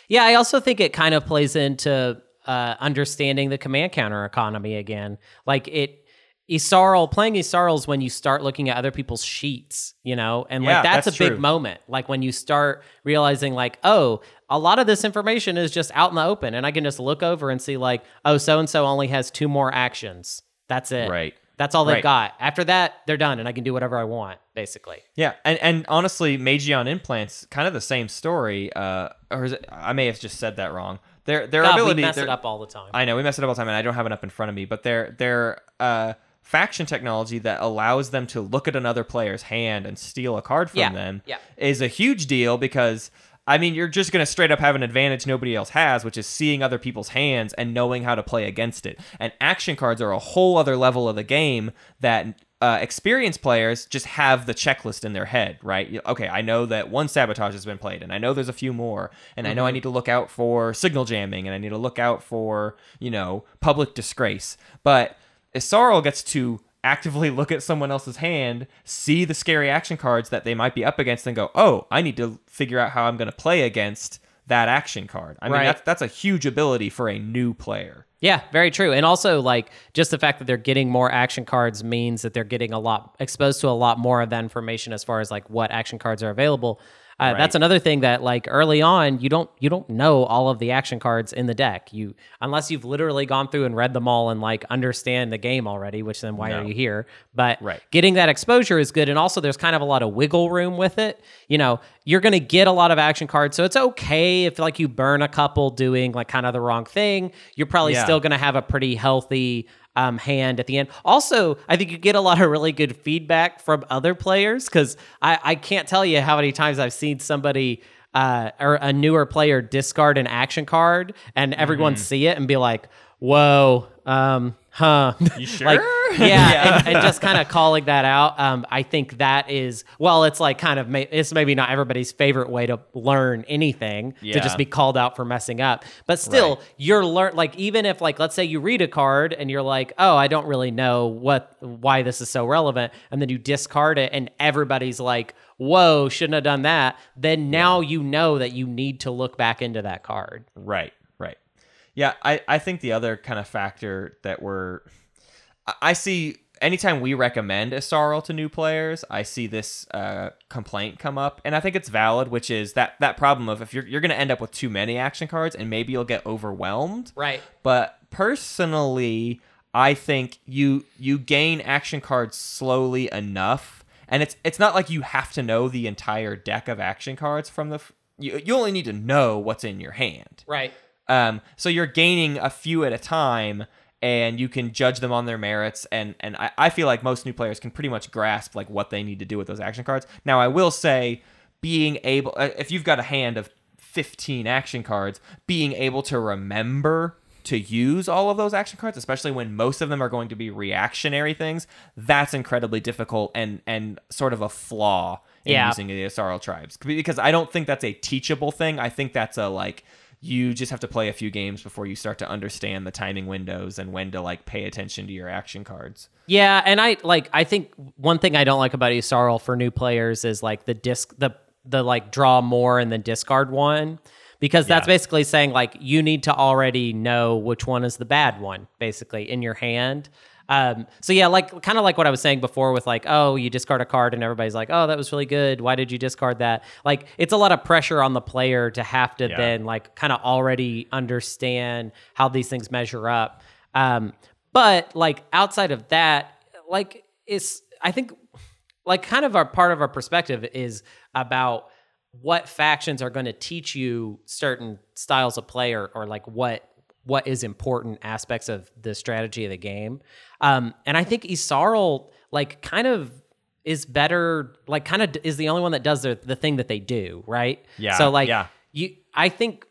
Yeah, I also think it kind of plays into uh, understanding the command counter economy again. Like it Yssaril playing Yssaril's when you start looking at other people's sheets, you know, and Yeah, like that's, that's a big moment. Like when you start realizing, like, oh, a lot of this information is just out in the open, and I can just look over and see, like, oh, so and so only has two more actions. That's it. Right. That's all they've Right. got. After that, they're done, and I can do whatever I want, basically. Yeah, and and honestly, Mageon implants kind of the same story. Uh, or is it, I may have just said that wrong. Their their God, ability. we mess it up all the time. I know we mess it up all the time, and I don't have it up in front of me. But their their uh, faction technology that allows them to look at another player's hand and steal a card from Yeah, them yeah. is a huge deal because. I mean, you're just going to straight up have an advantage nobody else has, which is seeing other people's hands and knowing how to play against it. And action cards are a whole other level of the game that uh, experienced players just have the checklist in their head, right? Okay, I know that one sabotage has been played, and I know there's a few more, and I know I need to look out for signal jamming, and I need to look out for you know public disgrace. But Yssaril gets to actively look at someone else's hand, see the scary action cards that they might be up against, and go, "Oh, I need to figure out how I'm going to play against." That action card. I mean, that's that's a huge ability for a new player. Yeah, very true. And also, like, just the fact that they're getting more action cards means that they're getting a lot exposed to a lot more of that information as far as like what action cards are available. Uh, That's another thing that, like, early on, you don't you don't know all of the action cards in the deck. You unless you've literally gone through and read them all and like understand the game already. Which then why are you here? But Right. getting that exposure is good, and also there's kind of a lot of wiggle room with it. You know, you're gonna get a lot of action cards, so it's okay if like you burn a couple doing like kind of the wrong thing. You're probably Yeah. still going to have a pretty healthy um, hand at the end. Also, I think you get a lot of really good feedback from other players because I, I can't tell you how many times I've seen somebody uh, or a newer player discard an action card and everyone see it and be like, "Whoa, um, huh?" You sure? like, yeah, And, and just kind of calling that out. Um, I think that is well, it's like kind of ma- it's maybe not everybody's favorite way to learn anything yeah. to just be called out for messing up, but still, Right. you're learn like even if like let's say you read a card and you're like, oh, I don't really know what why this is so relevant, and then you discard it and everybody's like, whoa, shouldn't have done that. Then now you know that you need to look back into that card. Right. Yeah, I, I think the other kind of factor that we're I- see anytime we recommend a Yssaril to new players, I see this uh, complaint come up, and I think it's valid, which is that that problem of if you're you're gonna end up with too many action cards, and maybe you'll get overwhelmed. Right. But personally, I think you you gain action cards slowly enough, and it's it's not like you have to know the entire deck of action cards from the. f- You, you only need to know what's in your hand. Right. Um, so you're gaining a few at a time, and you can judge them on their merits. And and I, I feel like most new players can pretty much grasp like what they need to do with those action cards. Now I will say, being able uh, if you've got a hand of 15 action cards, being able to remember to use all of those action cards, especially when most of them are going to be reactionary things, that's incredibly difficult and and sort of a flaw in Yeah. using the Yssaril tribes because I don't think that's a teachable thing. I think that's a like you just have to play a few games before you start to understand the timing windows and when to like pay attention to your action cards. Yeah, and I like I think one thing I don't like about Yssaril for new players is like the disc the the like draw more and then discard one because that's Yeah. basically saying like you need to already know which one is the bad one basically in your hand. Um, so yeah, like kind of like what I was saying before with like, oh, you discard a card and everybody's like, oh, that was really good. Why did you discard that? Like, it's a lot of pressure on the player to have to Yeah. then like kind of already understand how these things measure up. Um, but like outside of that, like it's I think like kind of our part of our perspective is about what factions are going to teach you certain styles of play or, or like what what is important aspects of the strategy of the game. Um, and I think Yssaril like kind of is better like kind of is the only one that does the, the thing that they do, right? Yeah, So like yeah. you I think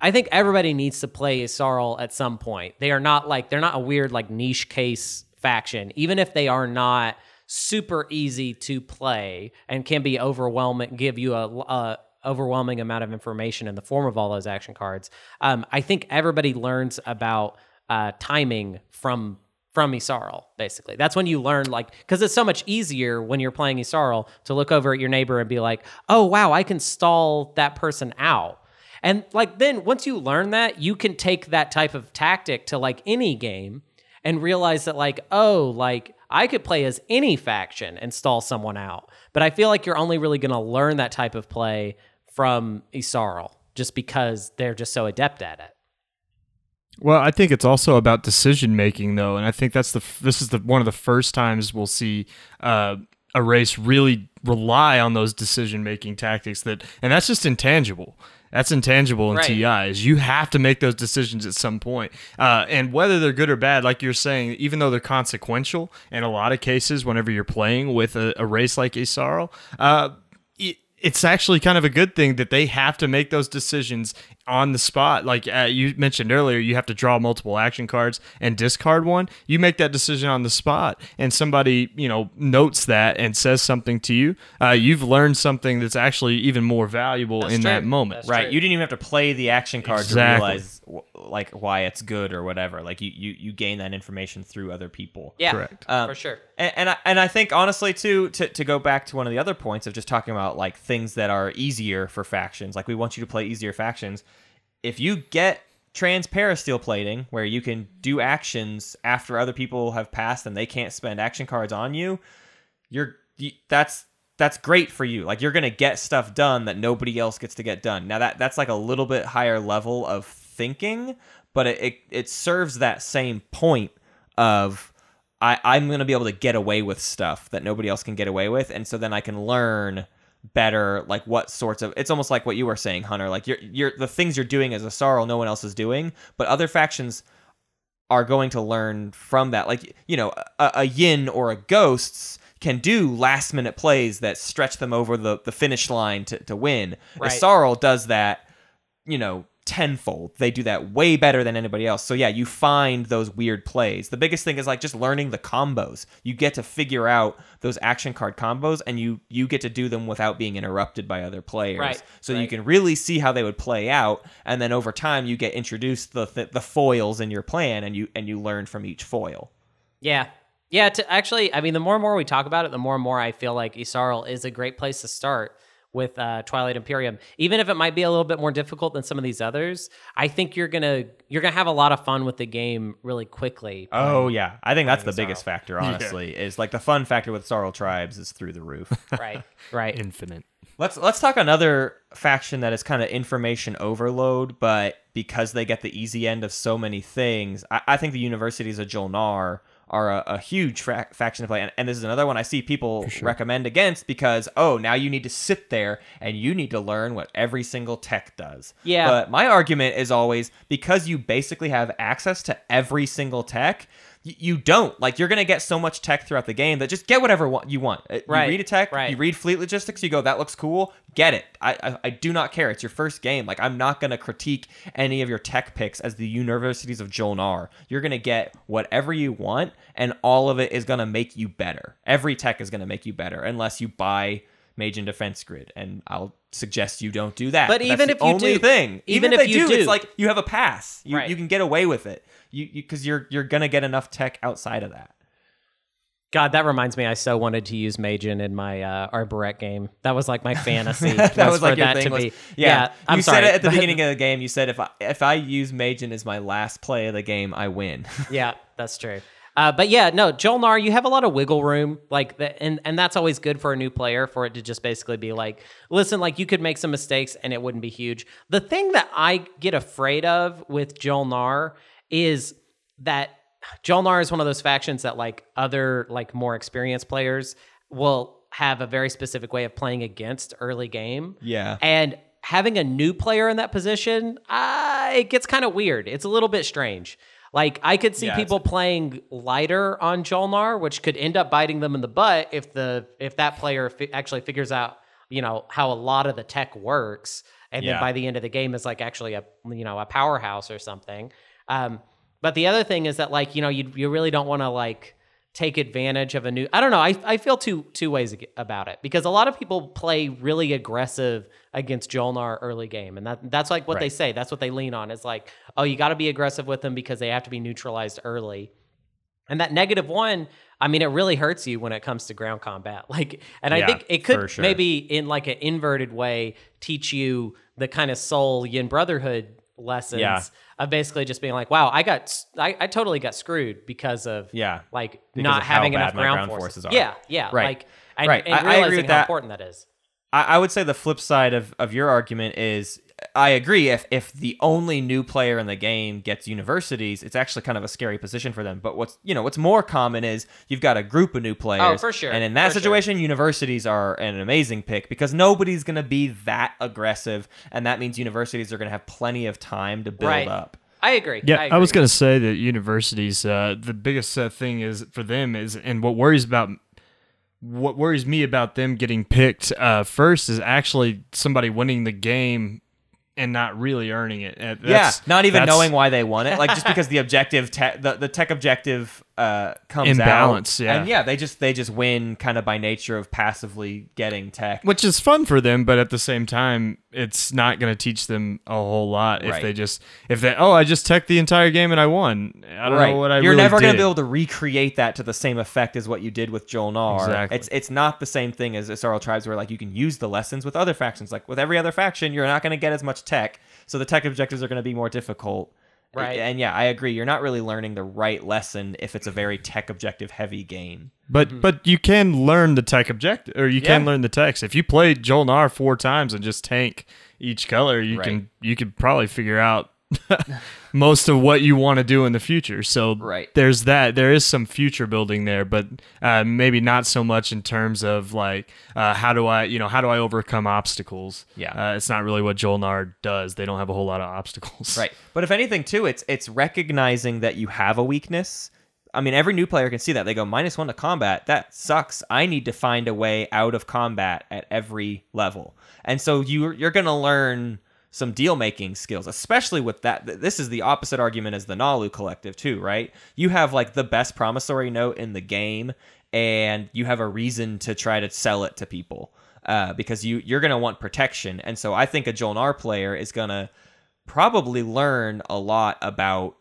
I think everybody needs to play Yssaril at some point. They are not like they're not a weird like niche case faction, even if they are not super easy to play and can be overwhelming, give you a, a overwhelming amount of information in the form of all those action cards. Um, I think everybody learns about uh, timing from from Yssaril, basically. That's when you learn, like, because it's so much easier when you're playing Yssaril to look over at your neighbor and be like, oh, wow, I can stall that person out. And like then once you learn that, you can take that type of tactic to like any game and realize that like, oh, like I could play as any faction and stall someone out. But I feel like you're only really going to learn that type of play from Yssaril just because they're just so adept at it. Well, I think it's also about decision making, though, and I think that's the this is the one of the first times we'll see uh, a race really rely on those decision making tactics that, and that's just intangible. That's intangible in Right. TI. Is you have to make those decisions at some point, uh, and whether they're good or bad, like you're saying, even though they're consequential in a lot of cases, whenever you're playing with a, a race like Yssaril, uh, it, it's actually kind of a good thing that they have to make those decisions on the spot. Like uh, you mentioned earlier, you have to draw multiple action cards and discard one. You make that decision on the spot, and somebody you know notes that and says something to you. Uh, you've learned something that's actually even more valuable That's in that moment. That's right. true. You didn't even have to play the action card Exactly. to realize like why it's good or whatever. Like you, you you gain that information through other people. Yeah, Correct. Um, for sure. And, and I and I think honestly too to to go back to one of the other points of just talking about like things that are easier for factions. Like we want you to play easier factions. If you get transparasteel plating where you can do actions after other people have passed and they can't spend action cards on you, you're you, that's that's great for you. Like you're gonna get stuff done that nobody else gets to get done. Now that that's like a little bit higher level of thinking, but it it, it serves that same point of I, I'm gonna be able to get away with stuff that nobody else can get away with, and so then I can learn better like what sorts of it's almost like what you were saying hunter like you're you're the things you're doing as a Yssaril no one else is doing but other factions are going to learn from that like you know a, a yin or a ghosts can do last minute plays that stretch them over the, the finish line to, to win. Right. Yssaril does that, you know, tenfold. They do that way better than anybody else. So yeah, you find those weird plays. The biggest thing is like just learning the combos. You get to figure out those action card combos and you you get to do them without being interrupted by other players. Right, So you can really see how they would play out and then over time you get introduced the the, the foils in your plan and you and you learn from each foil. Yeah. Yeah, to actually, I mean, the more and more we talk about it, the more and more I feel like Yssaril is a great place to start with uh, Twilight Imperium. Even if it might be a little bit more difficult than some of these others, I think you're gonna you're gonna have a lot of fun with the game really quickly. Oh yeah, I think that's the playing biggest Yssaril. factor. Honestly, is like the fun factor with Yssaril tribes is through the roof. right, right. Infinite. let's let's talk another faction that is kind of information overload, but because they get the easy end of so many things, I, I think the universities of Jolnar are a, a huge fra- faction to play, and, and this is another one I see people recommend against because oh now you need to sit there and you need to learn what every single tech does. Yeah. but my argument is always because you basically have access to every single tech. You don't like you're gonna get so much tech throughout the game that just get whatever you want. Uh, Right, You read a tech, right. you read fleet logistics, you go that looks cool. Get it. I, I I do not care. It's your first game. Like I'm not gonna critique any of your tech picks as the universities of Jolnar. You're gonna get whatever you want, and all of it is gonna make you better. Every tech is gonna make you better, unless you buy Magen Defense Grid, and I'll suggest you don't do that. But that's even the if you only do- thing, even if, if they you do, it's like you have a pass. You Right. you can get away with it. You because you're you're gonna get enough tech outside of that. God, that reminds me. I so wanted to use Magen in my uh, Arborec game. That was like my fantasy. that was for like your that thing to was, be. yeah. I'm you sorry. said it at the beginning of the game. You said if I if I use Magen as my last play of the game, I win. yeah, that's true. Uh, but yeah, no, Joel Jolnar, you have a lot of wiggle room, like that, and and that's always good for a new player for it to just basically be like, listen, like you could make some mistakes and it wouldn't be huge. The thing that I get afraid of with Joel Jolnar is that Joel Jolnar is one of those factions that like other like more experienced players will have a very specific way of playing against early game. Yeah. And having a new player in that position, uh, it gets kind of weird. It's a little bit strange. Like I could see Yeah, people playing lighter on Jolnar, which could end up biting them in the butt if the if that player fi- actually figures out you know how a lot of the tech works, and Yeah. then by the end of the game is like actually a you know a powerhouse or something. Um, but the other thing is that like you know you you really don't want to like take advantage of a new I don't know I, I feel two two ways about it because a lot of people play really aggressive against Jolnar early game and that that's like what they say that's what they lean on It's like oh you got to be aggressive with them because they have to be neutralized early and that negative one I mean it really hurts you when it comes to ground combat like and I think it could sure. maybe in like an inverted way teach you the kind of Sol yin brotherhood lessons Yeah. Of basically just being like, wow, I got, I, I totally got screwed because of, Yeah. like Because not having enough ground, ground forces. forces are. Yeah, yeah, Right. like, and, Right. and I- I agree with how that. important that is. I, I would say the flip side of, of your argument is I agree. If if the only new player in the game gets universities, it's actually kind of a scary position for them. But what's you know what's more common is you've got a group of new players. Oh, for sure, And in that for sure. situation, universities are an amazing pick because nobody's going to be that aggressive, and that means universities are going to have plenty of time to build Right. up. I agree. Yeah, I, I, was going to say that universities, uh, the biggest uh, thing is for them is, and what worries about, what worries me about them getting picked uh, first is actually somebody winning the game and not really earning it. Uh, yeah, that's- not even knowing why they won it, like just because the objective, te- the the tech objective uh, comes Imbalance, out, yeah. and yeah, they just they just win kind of by nature of passively getting tech. which is fun for them, but at the same time, it's not going to teach them a whole lot if Right. they just if they oh I just tech the entire game and I won. I don't know what I You're really never gonna be able to recreate that to the same effect as what you did with Jol-Nar. Exactly. It's it's not the same thing as Yssaril Tribes where like you can use the lessons with other factions. Like with every other faction, you're not gonna get as much tech, so the tech objectives are gonna be more difficult. Right. And yeah, I agree. You're not really learning the right lesson if it's a very tech objective heavy game. But mm-hmm. but you can learn the tech objective, or you can learn the text. If you play Jol-Nar four times and just tank each color, you Right. can you could probably figure out most of what you want to do in the future. So Right. there's that. There is some future building there, but uh, maybe not so much in terms of like uh, how do I you know how do I overcome obstacles. Yeah. uh, it's not really what Jol-Nar does. They don't have a whole lot of obstacles. Right. But if anything, too, it's it's recognizing that you have a weakness. I mean, every new player can see that. They go minus one to combat. That sucks. I need to find a way out of combat at every level. And so you you're gonna learn some deal making skills, especially with that. This is the opposite argument as the Naalu collective too, right? You have like the best promissory note in the game, and you have a reason to try to sell it to people uh, because you you're gonna want protection. And so I think a Jol-Nar player is gonna probably learn a lot about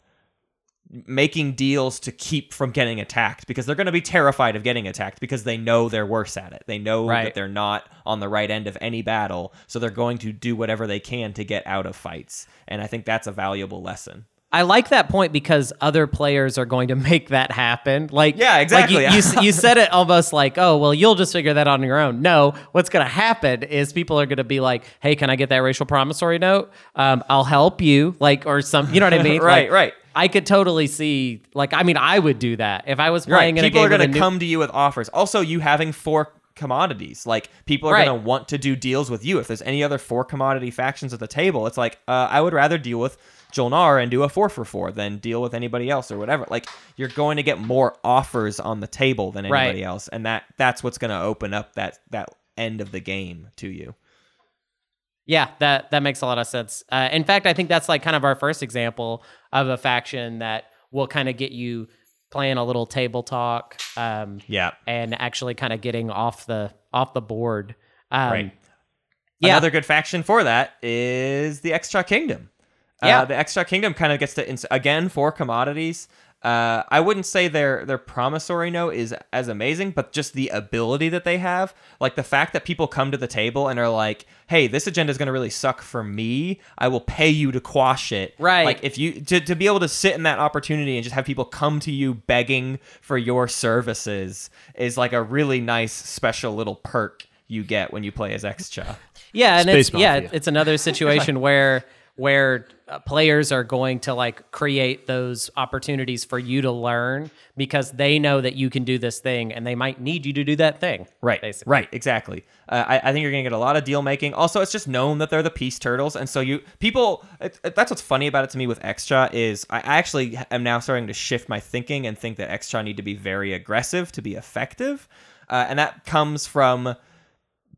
making deals to keep from getting attacked because they're going to be terrified of getting attacked because they know they're worse at it. They know Right. that they're not on the right end of any battle, so they're going to do whatever they can to get out of fights. And I think that's a valuable lesson. I like that point because other players are going to make that happen. Like Yeah, exactly. Like you, you, you said it almost like, oh, well, you'll just figure that out on your own. No, what's going to happen is people are going to be like, hey, can I get that racial promissory note? Um, I'll help you, like, or some, you know what I mean? Right, Like, right. I could totally see, like, I mean, I would do that if I was Right. playing in a People are going to new- come to you with offers. Also, you having four commodities. Like people are Right. going to want to do deals with you. If there's any other four commodity factions at the table, it's like uh, I would rather deal with Jolnar and do a four for four then deal with anybody else or whatever. Like you're going to get more offers on the table than Right. anybody else, and that that's what's going to open up that that end of the game to you. Yeah, that that makes a lot of sense. Uh, in fact, I think that's like kind of our first example of a faction that will kind of get you playing a little table talk, um, Yeah. and actually kind of getting off the off the board. Um, Right. Yeah. Another good faction for that is the Xxcha Kingdom. Yeah. Uh, the Xxcha Kingdom kind of gets to ins- again four commodities. Uh, I wouldn't say their their promissory note is as amazing, but just the ability that they have, like the fact that people come to the table and are like, "Hey, this agenda is going to really suck for me. I will pay you to quash it." Right. Like if you to, to be able to sit in that opportunity and just have people come to you begging for your services is like a really nice special little perk you get when you play as Xxcha. Yeah, and Space it's yeah, it's another situation where where uh, players are going to like create those opportunities for you to learn because they know that you can do this thing and they might need you to do that thing. Right. Basically. Right. Exactly. Uh, I, I think you're gonna get a lot of deal making. Also, it's just known that they're the peace turtles, and so you people. It, it- that's what's funny about it to me with Xxcha is I I actually am now starting to shift my thinking and think that Xxcha need to be very aggressive to be effective, uh, and that comes from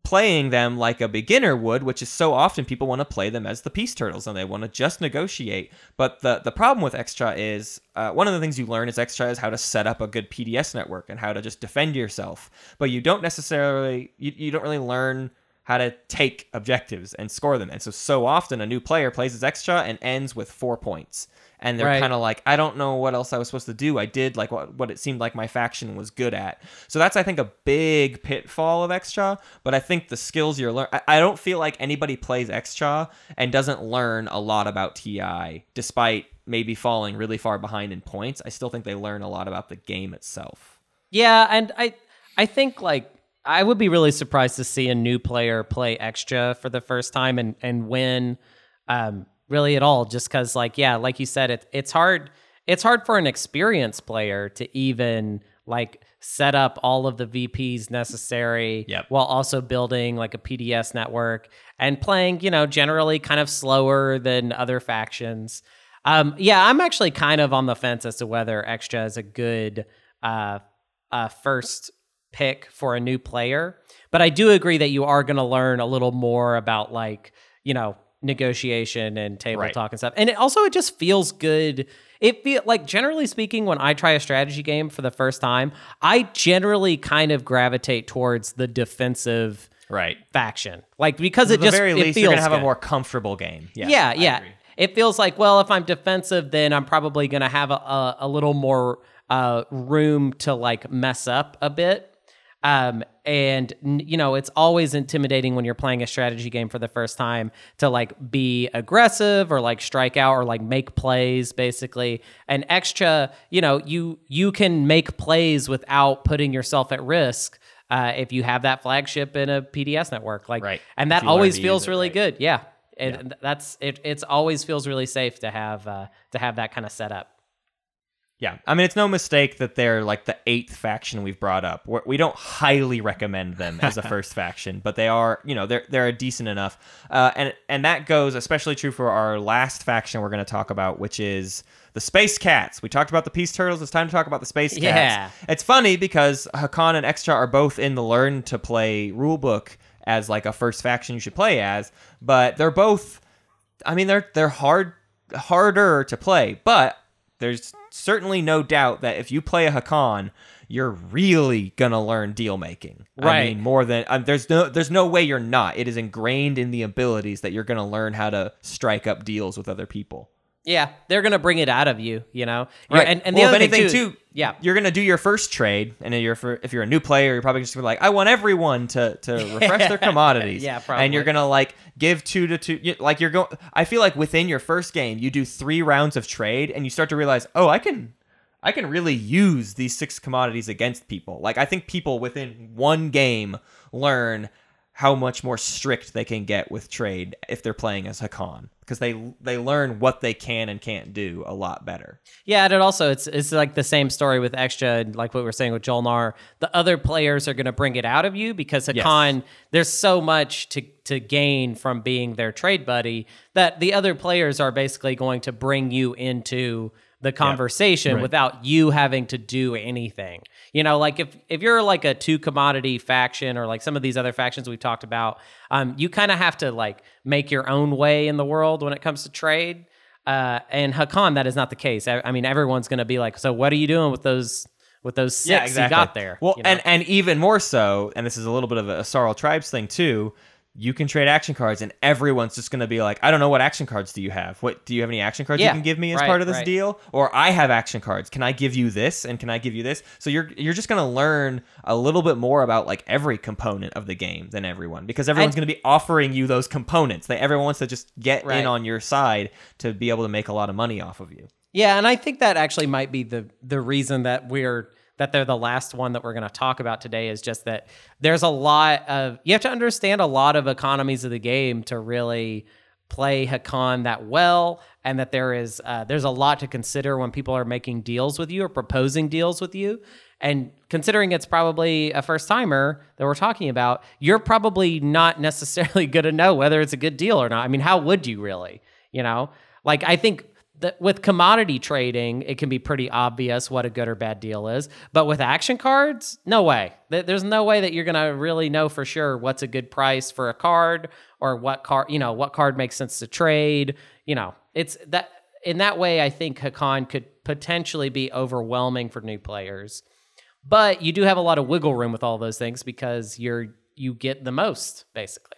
playing them like a beginner would, which is so often people want to play them as the peace turtles and they want to just negotiate. But the the problem with Xxcha is uh, one of the things you learn is Xxcha is how to set up a good PDS network and how to just defend yourself. But you don't necessarily you, you don't really learn how to take objectives and score them. And so so often a new player plays as Xxcha and ends with four points. And they're Right. kind of like, I don't know what else I was supposed to do. I did like what what it seemed like my faction was good at. So that's I think a big pitfall of Xxcha. But I think the skills you're learning I, don't feel like anybody plays Xxcha and doesn't learn a lot about TI, despite maybe falling really far behind in points. I still think they learn a lot about the game itself. Yeah, and I I think like I would be really surprised to see a new player play Xxcha for the first time and and win um really at all just cuz like yeah, like you said it it's hard it's hard for an experienced player to even like set up all of the VPs necessary Yep. while also building like a PDS network and playing, you know, generally kind of slower than other factions. Um, yeah, I'm actually kind of on the fence as to whether Xxcha is a good uh, uh, first pick for a new player. But I do agree that you are going to learn a little more about like you know negotiation and table Right. talk and stuff. And it also it just feels good. It feel like generally speaking, when I try a strategy game for the first time, I generally kind of gravitate towards the defensive Right. faction, like because it the just very it least, feels you're gonna have good. a more comfortable game. Yeah. yeah, I yeah. agree. It feels like well, if I'm defensive, then I'm probably going to have a, a, a little more uh, room to like mess up a bit. Um, and you know, it's always intimidating when you're playing a strategy game for the first time to like be aggressive or like strike out or like make plays basically. And Xxcha, you know, you you can make plays without putting yourself at risk. Uh, if you have that flagship in a PDS network, like, Right. and that always feels really right. good. Yeah, and that's it. It's always feels really safe to have uh, to have that kind of setup. Yeah, I mean it's no mistake that they're like the eighth faction we've brought up. We're, we don't highly recommend them as a first faction, but they are, you know, they're they're decent enough, uh, and and that goes especially true for our last faction we're going to talk about, which is the space cats. We talked about the peace turtles. It's time to talk about the space cats. Yeah. It's funny because Hacan and Xxcha are both in the learn to play rulebook as like a first faction you should play as, but they're both I mean they're they're hard harder to play, but there's certainly no doubt that if you play a Hacan, you're really gonna learn deal making. Right. I mean, more than um, there's no there's no way you're not. It is ingrained in the abilities that you're gonna learn how to strike up deals with other people. Yeah, they're gonna bring it out of you, you know. Right. And, and well, the other if anything thing too, yeah, you're gonna do your first trade, and then you're for, if you're a new player, you're probably just gonna be like, I want everyone to to refresh their commodities. Yeah, probably. And you're gonna like give two to two, you- like you're going. I feel like within your first game, you do three rounds of trade, and you start to realize, oh, I can. I can really use these six commodities against people. Like I think people within one game learn how much more strict they can get with trade if they're playing as Hacan because they they learn what they can and can't do a lot better. yeah. And it also it's it's like the same story with Xxcha, and like what we are saying with Jolnar. The other players are gonna bring it out of you because Yes. There's so much to to gain from being their trade buddy that the other players are basically going to bring you into the conversation without you having to do anything. You know, like if if you're like a two commodity faction or like some of these other factions we've talked about, um, you kind of have to like make your own way in the world when it comes to trade. Uh, and Hacan, that is not the case. I, I mean, everyone's going to be like, "So what are you doing with those with those six you got there?" Well, you know? and and even more so, and this is a little bit of a Yssaril Tribes thing too. You can trade action cards, and everyone's just going to be like, "I don't know what action cards do you have? What do you have any action cards Yeah, you can give me as right, part of this right. deal? Or I have action cards. Can I give you this? And can I give you this? So you're you're just going to learn a little bit more about like every component of the game than everyone because everyone's going to be offering you those components. They everyone wants to just get Right. in on your side to be able to make a lot of money off of you. Yeah, and I think that actually might be the the reason that we're that they're the last one that we're going to talk about today is just that there's a lot of you have to understand a lot of economies of the game to really play Hacan that well and that there is uh, there's a lot to consider when people are making deals with you or proposing deals with you. And considering it's probably a first timer that we're talking about you're probably not necessarily going to know whether it's a good deal or not. I mean how would you really you know? Like i think with commodity trading it can be pretty obvious what a good or bad deal is. But with action cards no way. There's no way that you're to really know for sure what's a good price for a card or what card you know what card makes sense to trade you know. It's that in that way i think hacan could potentially be overwhelming for new players. But you do have a lot of wiggle room with all those things because you're you get the most basically.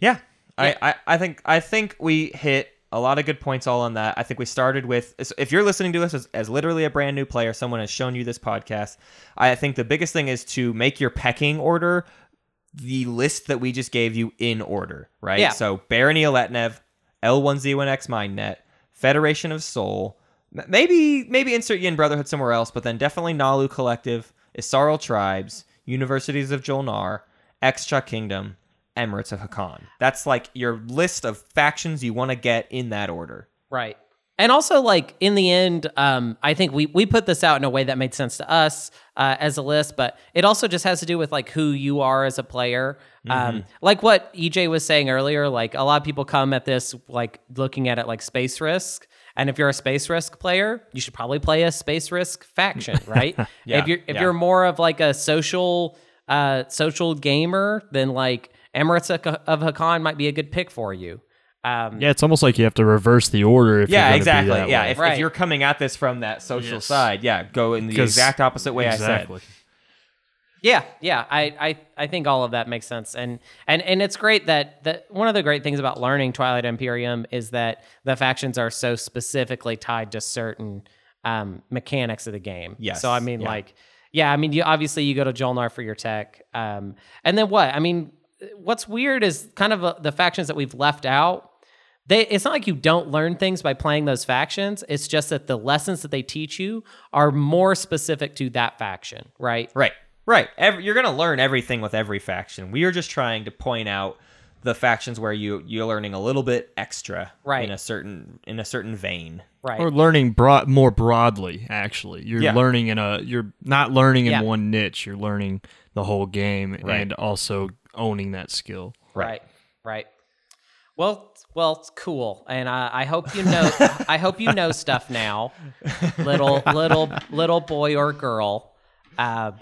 Yeah. Yeah. I, I, I think I think we hit a lot of good points all on that. I think we started with if you're listening to us as, as literally a brand new player, someone has shown you this podcast. I think the biggest thing is to make your pecking order the list that we just gave you in order, right? Yeah. So Barony of Letnev, L1Z1X MindNet, Federation of Sol, maybe maybe insert Yin Brotherhood somewhere else, but then definitely Naalu Collective, Yssaril Tribes, Universities of Jolnar, Xxcha Kingdom, Emirates of Hacan. That's like your list of factions you want to get in that order. Right. And also, like in the end, um, I think we we put this out in a way that made sense to us uh, as a list, but it also just has to do with like who you are as a player. Um, like what EJ was saying earlier, like a lot of people come at this like looking at it like space risk. And if you're a space risk player, you should probably play a space risk faction, right? Yeah, if you're if yeah. you're more of like a social uh, social gamer, then like Emirates of of Hacan might be a good pick for you. Um, Yeah, it's almost like you have to reverse the order. If you're Yeah, be exactly. that Yeah, way. if, Right. if you're coming at this from that social Yes. side, yeah, go in the exact opposite way exactly. I said. Yeah, yeah, I, I, I think all of that makes sense, and and and it's great that that one of the great things about learning Twilight Imperium is that the factions are so specifically tied to certain um, mechanics of the game. Yes, So I mean, yeah. like, yeah, I mean, you obviously you go to Jolnar for your tech, um, and then what? I mean, what's weird is kind of uh the factions that we've left out. They, it's not like you don't learn things by playing those factions. It's just that the lessons that they teach you are more specific to that faction, right? Right. Right. Every, you're going to learn everything with every faction. We are just trying to point out the factions where you you're learning a little bit extra Right. in a certain in a certain vein. Right. Or learning broad, more broadly. Actually, you're Yeah. learning in a. You're not learning in Yeah. one niche. You're learning the whole game Right. and also owning that skill. Right. Right. Well, well, it's cool, and I, I hope you know. I hope you know stuff now, little little little boy or girl. Uh,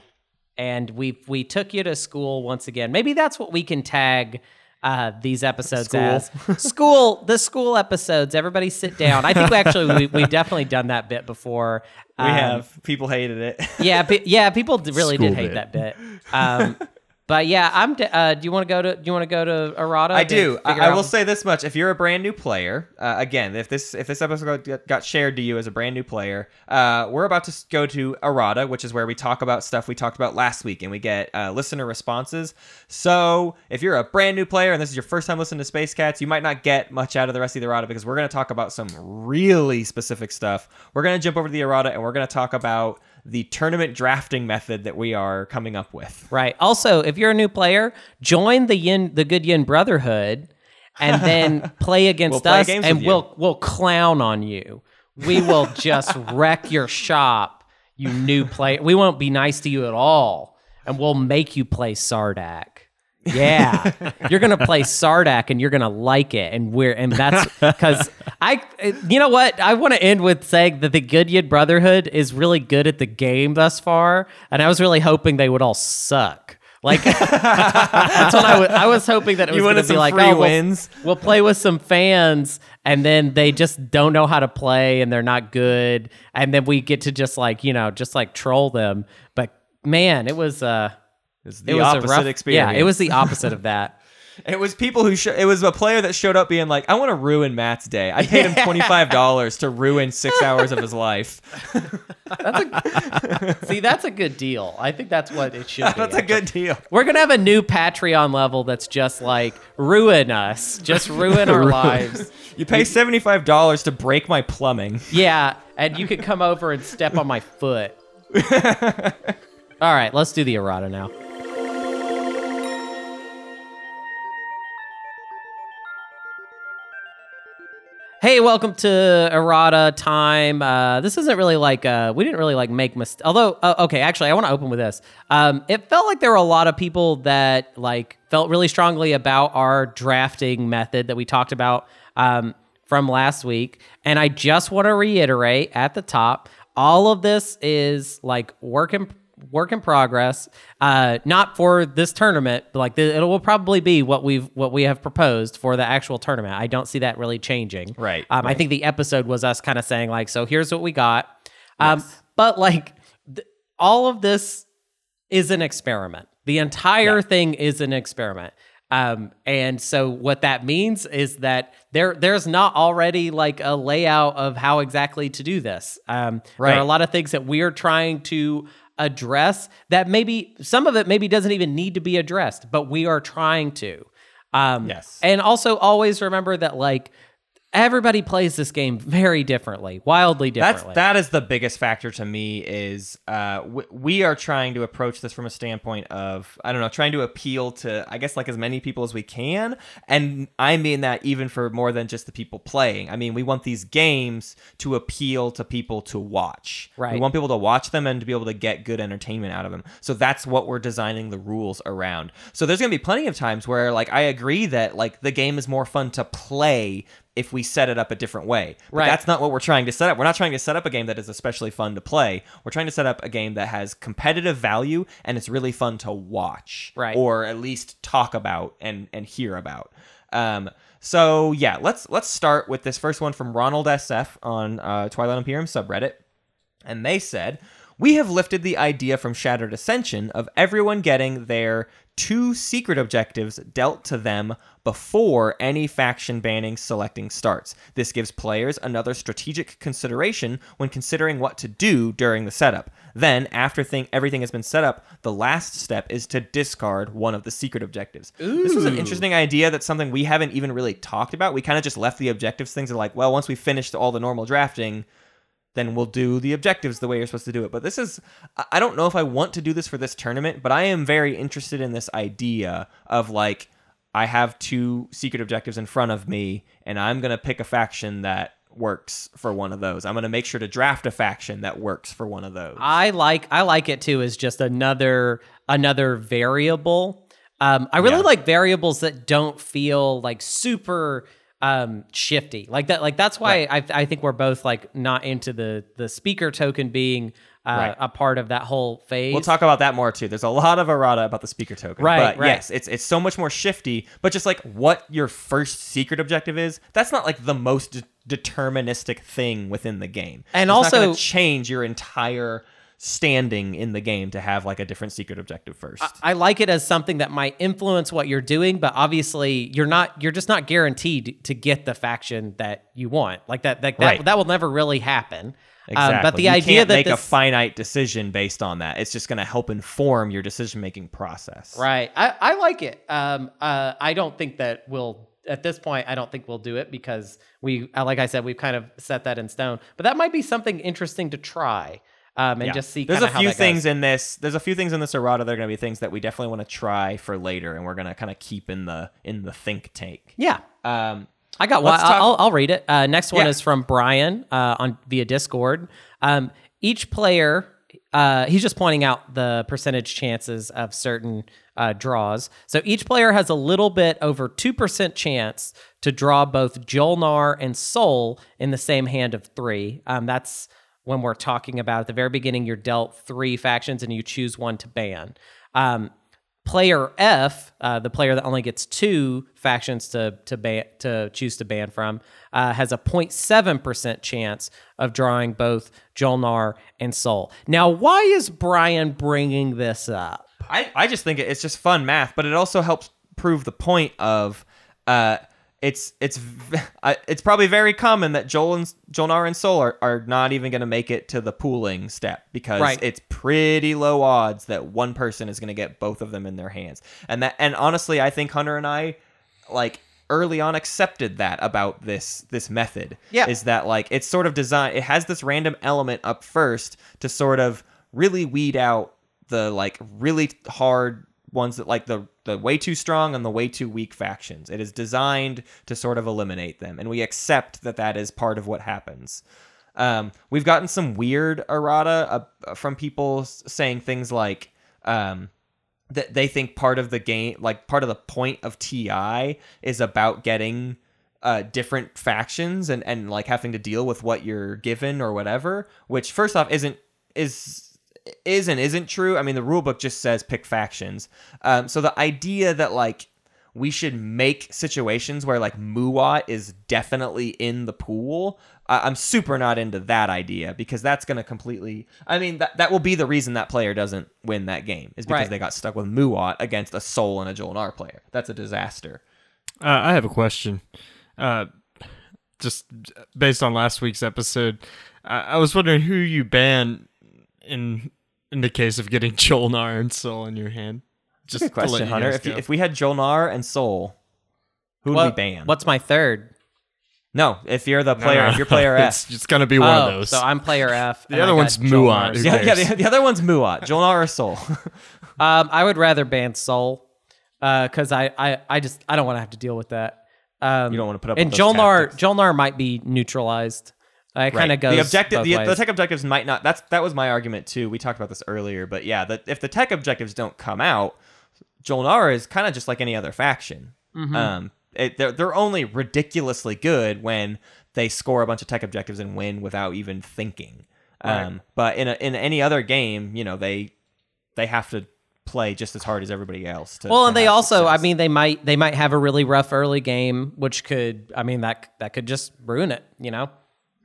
and we we took you to school once again. Maybe that's what we can tag uh, these episodes School. as school. The school episodes. Everybody sit down. I think we actually we we've definitely done that bit before. We Um, have people hated it. yeah, pe- yeah. People really School did hate bit. that bit. Um, but yeah, I'm. Uh, do you want to go to? Do you want to go to Errata? I do. I, I will say this much: if you're a brand new player, uh, again, if this if this episode got, got shared to you as a brand new player, uh, we're about to go to Errata, which is where we talk about stuff we talked about last week, and we get uh, listener responses. So if you're a brand new player and this is your first time listening to Space Cats, you might not get much out of the rest of the Errata because we're going to talk about some really specific stuff. We're going to jump over to the Errata and we're going to talk about the tournament drafting method that we are coming up with. Right. Also, if you're a new player, join the Yin, the Good Yin Brotherhood, and then play against We'll play us, and we'll we'll clown on you. We will just wreck your shop, you new player. We won't be nice to you at all, and we'll make you play Sardakk. Yeah, you're gonna play Sardakk, and you're gonna like it, and we're and that's because I, you know what, I want to end with saying that the Good Yin Brotherhood is really good at the game thus far, and I was really hoping they would all suck. Like that's what I was. I was hoping that it was going to be like, oh, we'll- wins? We'll, play with some fans, and then they just don't know how to play, and they're not good, and then we get to just like you know, just like troll them. But man, it was uh, It's the it was the opposite a rough experience. Yeah, it was the opposite of that. It was people who sh- it was a player that showed up being like, "I want to ruin Matt's day." I paid him twenty five dollars to ruin six hours of his life. See, that's a good deal. I think that's what it should be. That's a good deal. We're gonna have a new Patreon level that's just like ruin us, just ruin our lives. You pay seventy five dollars to break my plumbing. Yeah, and you could come over and step on my foot. All right, let's do the errata now. Hey, welcome to errata time. Uh, this isn't really like uh, we didn't really like make mistakes. Although, uh, okay, actually, I want to open with this. Um, it felt like there were a lot of people that like felt really strongly about our drafting method that we talked about um, from last week, and I just want to reiterate at the top: all of this is like work in work in progress. Uh, not for this tournament, but like the, it will probably be what we've what we have proposed for the actual tournament. I don't see that really changing. Right, Um, I think the episode was us kind of saying like, so here's what we got. Um, but like th- all of this is an experiment. The entire thing is an experiment. Um, and so what that means is that there there's not already like a layout of how exactly to do this. Um, There Right. are a lot of things that we're trying to address that maybe some of it maybe doesn't even need to be addressed, but we are trying to. Um, Yes. And also always remember that like everybody plays this game very differently, wildly That's differently. that is the biggest factor to me is uh, w- we are trying to approach this from a standpoint of I don't know trying to appeal to I guess like as many people as we can. And I mean that even for more than just the people playing. I mean we want these games to appeal to people to watch. Right. we want people to watch them and to be able to get good entertainment out of them. So that's what we're designing the rules around. So there's gonna be plenty of times where like I agree that like the game is more fun to play if we set it up a different way but Right. that's not what we're trying to set up. We're not trying to set up a game that is especially fun to play. We're trying to set up a game that has competitive value and it's really fun to watch, Right. Or at least talk about and and hear about. Um, so yeah, let's let's start with this first one from Ronald SF on uh, Twilight Imperium subreddit, and they said. We have lifted the idea from Shattered Ascension of everyone getting their two secret objectives dealt to them before any faction banning selecting starts. This gives players another strategic consideration when considering what to do during the setup. Then, after thing everything has been set up, the last step is to discard one of the secret objectives. This was an interesting idea. That's something we haven't even really talked about. We kind of just left the objectives things are like, well, once we finished all the normal drafting, then we'll do the objectives the way you're supposed to do it. But this is, I- don't know if I want to do this for this tournament, but I am very interested in this idea of like, I have two secret objectives in front of me, and I'm going to pick a faction that works for one of those. I'm going to make sure to draft a faction that works for one of those. I like I like it too as just another another variable. Um, I really Yeah. like variables that don't feel like super um, shifty, like that. Like that's why I, I think we're both like not into the the speaker token being uh, Right. a part of that whole phase. We'll talk about that more too. There's a lot of errata about the speaker token. Right, But right. yes, it's it's so much more shifty. But just like what your first secret objective is, that's not like the most de- deterministic thing within the game. And It's not also- change your entire standing in the game to have like a different secret objective first. I like it as something that might influence what you're doing, but obviously you're not. You're just not guaranteed to get the faction that you want. Like that. That that, Right. that will never really happen. Exactly. Um, but the you idea that make a finite decision based on that. It's just going to help inform your decision making process. Right. I, I like it. Um, uh, I don't think that we'll, at this point, I don't think we'll do it because we, uh, like I said, we've kind of set that in stone. But that might be something interesting to try um, and Yeah. just see There's a few things in this. There's a few things in this errata that are going to be things that we definitely want to try for later, and we're going to kind of keep in the in the think tank. Yeah. Um, I got one. Talk- I'll, I'll read it. Uh, next one Yeah. is from Brian uh, on via Discord. Um, each player, uh, he's just pointing out the percentage chances of certain uh, draws. So each player has a little bit over two percent chance to draw both Jol-Nar and Sol in the same hand of three. Um, that's when we're talking about at the very beginning. You're dealt three factions and you choose one to ban. Um, player F, uh, the player that only gets two factions to to ban to choose to ban from, uh, has a 0.7 percent chance of drawing both Jol-Nar and Sol. Now, why is Brian bringing this up? I, I just think it's just fun math, but it also helps prove the point of uh, it's it's it's probably very common that Joel and Jol-Nar and Sol are, are not even going to make it to the pooling step because Right. it's pretty low odds that one person is going to get both of them in their hands. And that and honestly, I think Hunter and I like early on accepted that about this this method Yeah. is that like it's sort of designed it has this random element up first to sort of really weed out the like really hard ones that like the the way too strong and the way too weak factions it is designed to sort of eliminate them and we accept that that is part of what happens um, we've gotten some weird errata uh, from people saying things like um, that they think part of the game, like part of the point of TI, is about getting uh, different factions and and like having to deal with what you're given or whatever. Which first off isn't is is and isn't true. I mean, the rule book just says pick factions. Um, so the idea that like we should make situations where like Muaat is definitely in the pool. I I'm super not into that idea because that's going to completely. I mean, that that will be the reason that player doesn't win that game is because Right. they got stuck with Muaat against a Sol and a Jol-Nar player. That's a disaster. Uh, I have a question. Uh, just based on last week's episode, I, I was wondering who you ban in in the case of getting Jol-Nar and Sol in your hand. Just Good question, Hunter. If, you, if we had Jol-Nar and Sol, who would What- we ban? What's my third? no, if you're the player, no, if you're player F. it's, it's gonna be one oh, of those. so I'm player F. The other I one's Jol-Nar. Muaat. Yeah, yeah. The, the other one's Muaat, Jol-Nar or Sol. Um, I would rather ban Sol because I, I, I just I don't want to have to deal with that. Um, You don't wanna put up and with those Jol-Nar tactics. Jol-Nar might be neutralized. It kind of goes the objective the, the tech objectives might not that's that was my argument too we talked about this earlier but yeah that if the tech objectives don't come out Jol-Nar is kind of just like any other faction Mm-hmm. um it, they're, they're only ridiculously good when they score a bunch of tech objectives and win without even thinking um but in a, in any other game you know they they have to play just as hard as everybody else to, well, and they also, I mean, they might they might have a really rough early game, which could, I mean, that that could just ruin it. You know.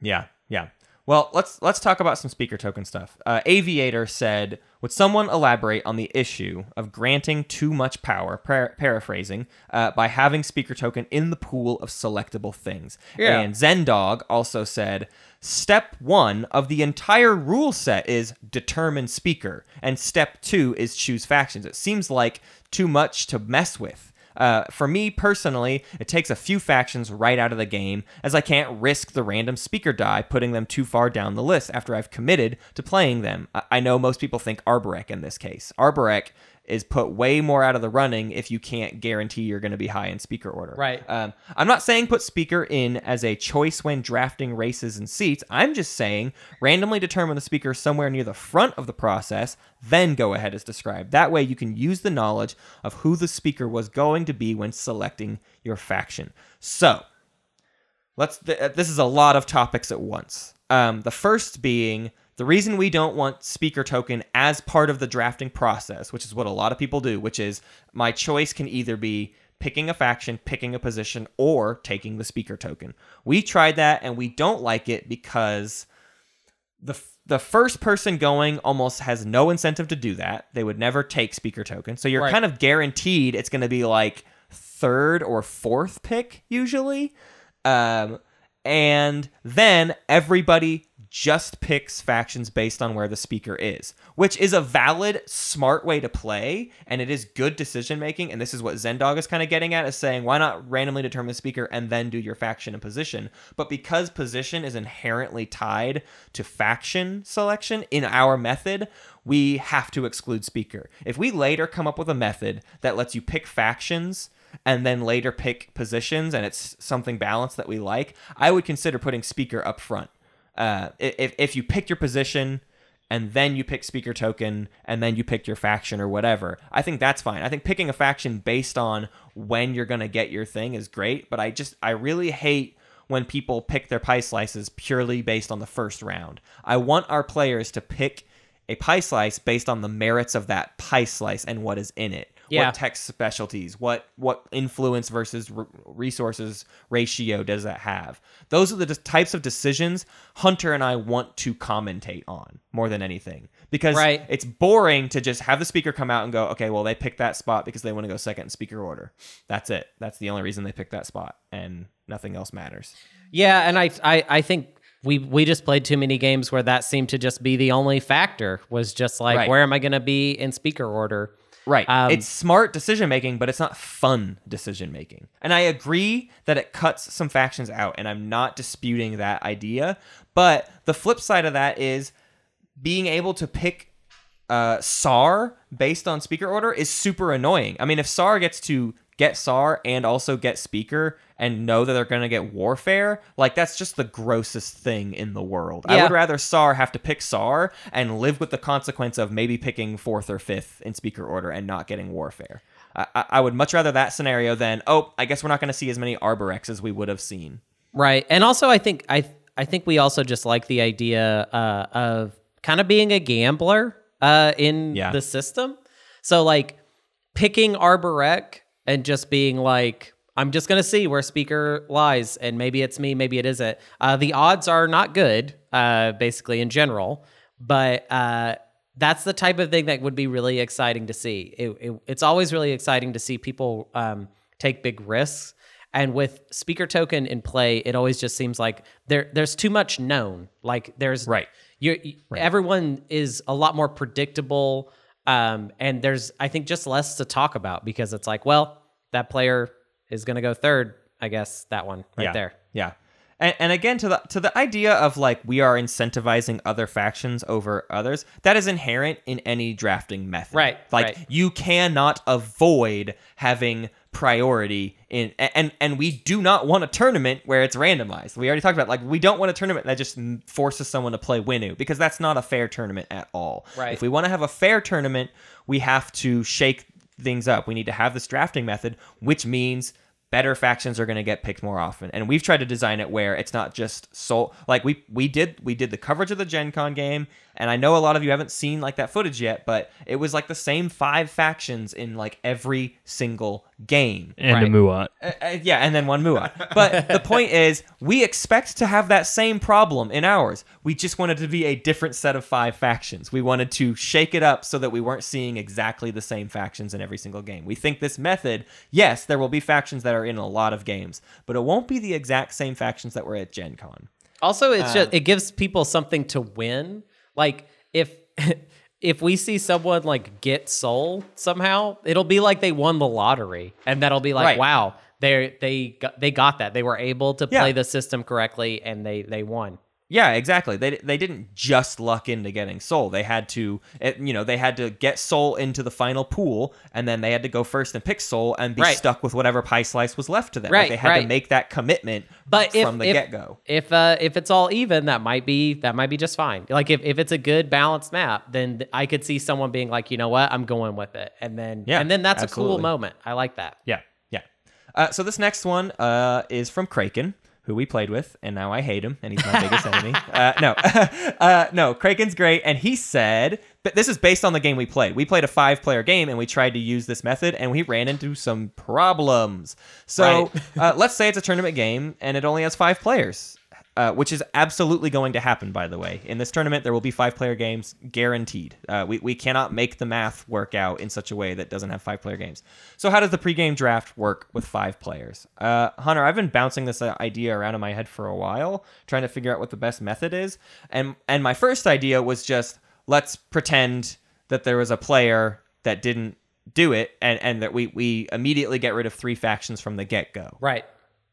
Yeah, yeah. Well, let's let's talk about some speaker token stuff. Uh, Aviator said, "Would someone elaborate on the issue of granting too much power?" Par- paraphrasing uh, by having speaker token in the pool of selectable things. Yeah. And Zendog also said, "Step one of the entire rule set is determine speaker, and step two is choose factions." It seems like too much to mess with. Uh, for me personally, it takes a few factions right out of the game, as I can't risk the random speaker die putting them too far down the list after I've committed to playing them. I, I know most people think Arborec in this case. Arborec is put way more out of the running if you can't guarantee you're going to be high in speaker order. Right. Um, I'm not saying put speaker in as a choice when drafting races and seats. I'm just saying randomly determine the speaker somewhere near the front of the process, then go ahead as described. That way you can use the knowledge of who the speaker was going to be when selecting your faction. So, let's th- uh, this is a lot of topics at once um, the first being the reason we don't want speaker token as part of the drafting process which is what a lot of people do which is my choice can either be picking a faction picking a position or taking the speaker token we tried that and we don't like it because the the first person going almost has no incentive to do that. They would never take speaker token. So you're Right. kind of guaranteed it's going to be like third or fourth pick usually. Um, and then everybody just picks factions based on where the speaker is, which is a valid, smart way to play, and it is good decision making. And this is what Zendog is kind of getting at, is saying why not randomly determine the speaker and then do your faction and position. But because position is inherently tied to faction selection in our method, we have to exclude speaker. If we later come up with a method that lets you pick factions and then later pick positions and it's something balanced that we like, I would consider putting speaker up front. Uh, if, if you pick your position and then you pick speaker token and then you pick your faction or whatever, I think that's fine. I think picking a faction based on when you're going to get your thing is great, but I just, I really hate when people pick their pie slices purely based on the first round. I want our players to pick a pie slice based on the merits of that pie slice and what is in it Yeah. what tech specialties what what influence versus re- resources ratio does that have those are the types of decisions hunter and i want to commentate on more than anything because Right. it's boring to just have the speaker come out and go okay well they picked that spot because they want to go second in speaker order that's it that's the only reason they picked that spot and nothing else matters Yeah, and I, I, I think we we just played too many games where that seemed to just be the only factor. Was just like, Right. where am I going to be in speaker order? Right. Um, it's smart decision making, but it's not fun decision making. And I agree that it cuts some factions out, and I'm not disputing that idea. But the flip side of that is being able to pick uh, Saar based on speaker order is super annoying. I mean, if Saar gets to get Saar and also get speaker and know that they're going to get warfare, like that's just the grossest thing in the world. I would rather Saar have to pick Saar and live with the consequence of maybe picking fourth or fifth in speaker order and not getting warfare. I, I- would much rather that scenario than, oh, I guess we're not going to see as many Arborecs as we would have seen. Right. And also I think I I think we also just like the idea uh, of kind of being a gambler uh, in Yeah. the system. So like picking Arborec and just being like I'm just gonna see where speaker lies, and maybe it's me, maybe it isn't. Uh, the odds are not good, uh, basically in general, but uh, that's the type of thing that would be really exciting to see. It, it, it's always really exciting to see people um, take big risks, and with speaker token in play, it always just seems like there there's too much known. Like there's Right. you everyone is a lot more predictable um, and there's i think just less to talk about because it's like well that player is going to go third i guess that one right yeah. there Yeah. And, and again to the to the idea of like we are incentivizing other factions over others, that is inherent in any drafting method. Right, Like right. you cannot avoid having priority in and and we do not want a tournament where it's randomized. We already talked about like we don't want a tournament that just forces someone to play Winnu because that's not a fair tournament at all. Right. If we want to have a fair tournament, we have to shake things up. We need to have this drafting method, which means better factions are going to get picked more often. And we've tried to design it where it's not just so like we we did we did the coverage of the Gen Con game and I know a lot of you haven't seen like that footage yet, but it was like the same five factions in like every single game. and a Muaat. Uh, uh, yeah, and then one Muaat. But the point is, we expect to have that same problem in ours. We just wanted to be a different set of five factions. We wanted to shake it up so that we weren't seeing exactly the same factions in every single game. We think this method, yes, there will be factions that are in a lot of games, but it won't be the exact same factions that were at Gen Con. also it's just it gives people something to win like if if we see someone like get Sol somehow it'll be like they won the lottery and that'll be like Right. wow they they got, they got that they were able to Yeah. play the system correctly and they they won Yeah, exactly. They they didn't just luck into getting Sol. They had to, it, you know, they had to get Sol into the final pool, and then they had to go first and pick Sol and be Right. stuck with whatever pie slice was left to them. Right, like they had right. to make that commitment But if, from the if- get go. if uh, if it's all even, that might be that might be just fine. Like if, if it's a good balanced map, then th- I could see someone being like, you know what, I'm going with it, and then Yeah, and then that's a absolutely. cool moment. I like that. Yeah, yeah. Uh, so this next one uh, is from Kraken, who we played with, and now I hate him, and he's my biggest enemy. Uh, no, uh, no, Kraken's great, and he said, but this is based on the game we played. We played a five-player game, and we tried to use this method, and we ran into some problems. So uh, let's say it's a tournament game, and it only has five players. Uh, which is absolutely going to happen, by the way. In this tournament, there will be five player games guaranteed. Uh, we, we cannot make the math work out in such a way that doesn't have five player games. So, how does the pregame draft work with five players? Uh, Hunter, I've been bouncing this uh, idea around in my head for a while, trying to figure out what the best method is. And, and my first idea was just let's pretend that there was a player that didn't do it and, and that we, we immediately get rid of three factions from the get go. Right.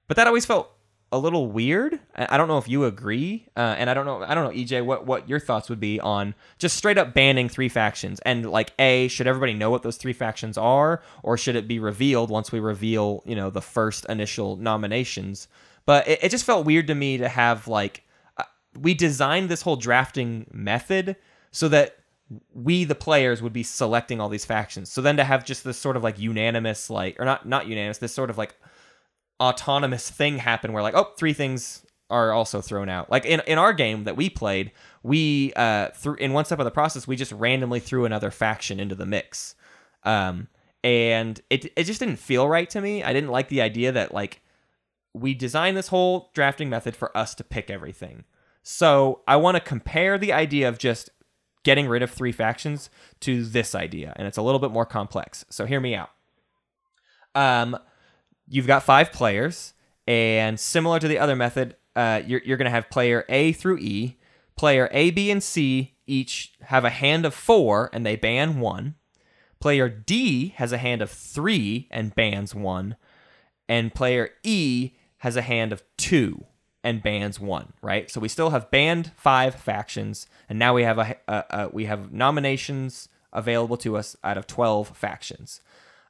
But that always felt a little weird. I don't know if you agree, uh, and I don't know. I don't know, EJ, what what your thoughts would be on just straight up banning three factions and like a should everybody know what those three factions are, or should it be revealed once we reveal you know the first initial nominations? But it, it just felt weird to me to have like uh, we designed this whole drafting method so that we the players would be selecting all these factions. So then to have just this sort of like unanimous like or not not unanimous, this sort of like autonomous thing happen where like oh three things are also thrown out. Like in, in our game that we played we uh through in one step of the process we just randomly threw another faction into the mix. Um and it it just didn't feel right to me. I didn't like the idea that like we designed this whole drafting method for us to pick everything. So i want to compare the idea of just getting rid of three factions to this idea and it's a little bit more complex. So hear me out. Um you've got five players, and similar to the other method, uh, you're, you're going to have player A through E. Player A, B, and C each have a hand of four, and they ban one. Player D has a hand of three and bans one. And player E has a hand of two and bans one, right? So we still have banned five factions, and now we have a, a, a we have nominations available to us out of 12 factions.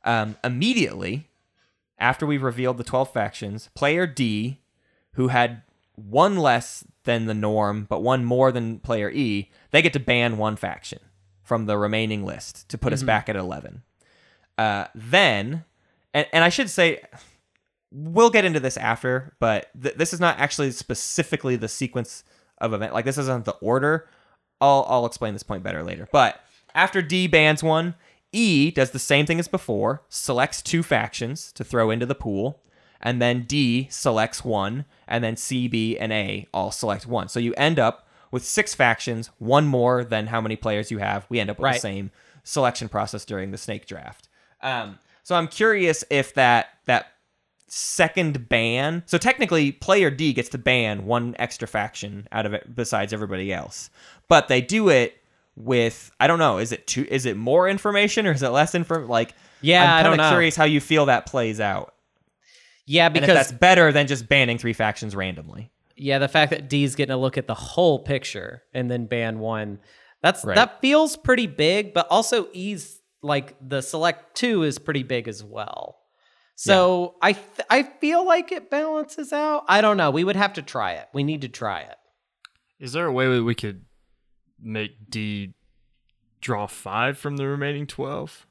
Um, immediately, after we've revealed the 12 factions, player D, who had one less than the norm, but one more than player E, they get to ban one faction from the remaining list to put us back at 11. Uh, then, and, and I should say, we'll get into this after, but th- this is not actually specifically the sequence of event. Like, this isn't the order. I'll, I'll explain this point better later. But after D bans one, E does the same thing as before, selects two factions to throw into the pool, and then D selects one, and then C, B, and A all select one. So you end up with six factions, one more than how many players you have. We end up with the same selection process during the snake draft. Um, so I'm curious if that that second ban. So technically, player D gets to ban one extra faction out of it besides everybody else, but they do it with I don't know. Is it too? Is it more information or is it less info? Like Yeah, I'm kind don't of know. curious how you feel that plays out, Yeah, and if because that's better than just banning three factions randomly. yeah, the fact that D's getting a look at the whole picture and then ban one, that's Right. that feels pretty big, but also E's like the select two is pretty big as well. So I th- I feel like it balances out. I don't know. We would have to try it. We need to try it. Is there a way that we could make D draw five from the remaining twelve,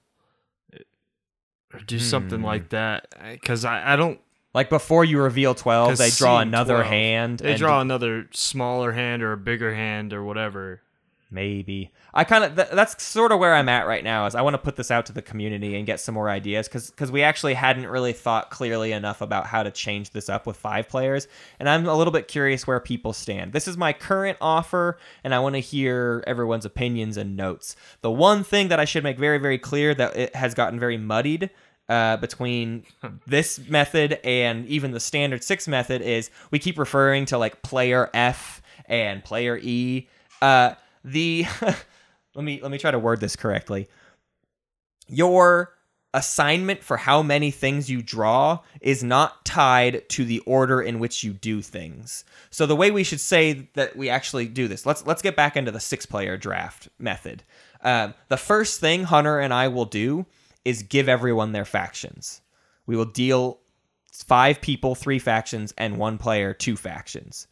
or do something Hmm. like that? Because I, I don't. Like before you reveal twelve, 'cause they draw another 12, hand. They and draw another smaller hand or a bigger hand or whatever. Maybe I kind of th- that's sort of where I'm at right now. Is I want to put this out to the community and get some more ideas because because we actually hadn't really thought clearly enough about how to change this up with five players, and I'm a little bit curious where people stand. This is my current offer, and I want to hear everyone's opinions and notes. The one thing that I should make very very clear that it has gotten very muddied uh, between this method and even the standard six method is we keep referring to like player F and player E. Uh, the let me let me try to word this correctly. Your assignment for how many things you draw is not tied to the order in which you do things. So the way we should say that we actually do this, let's let's get back into the six player draft method. Um, the first thing Hunter and I will do is give everyone their factions. We will deal five people three factions and one player two factions.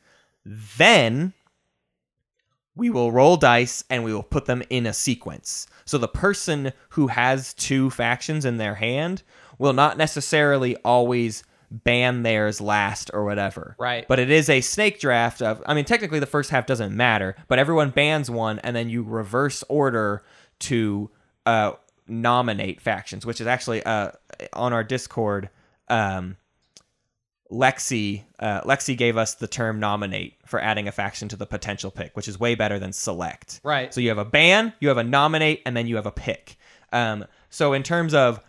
Then we will roll dice and we will put them in a sequence. So the person who has two factions in their hand will not necessarily always ban theirs last or whatever. Right. But it is a snake draft of I mean technically the first half doesn't matter, but everyone bans one and then you reverse order to uh nominate factions, which is actually uh on our Discord um Lexi uh, Lexi gave us the term nominate for adding a faction to the potential pick, which is way better than select. Right. So you have a ban, you have a nominate, and then you have a pick. Um, so in terms of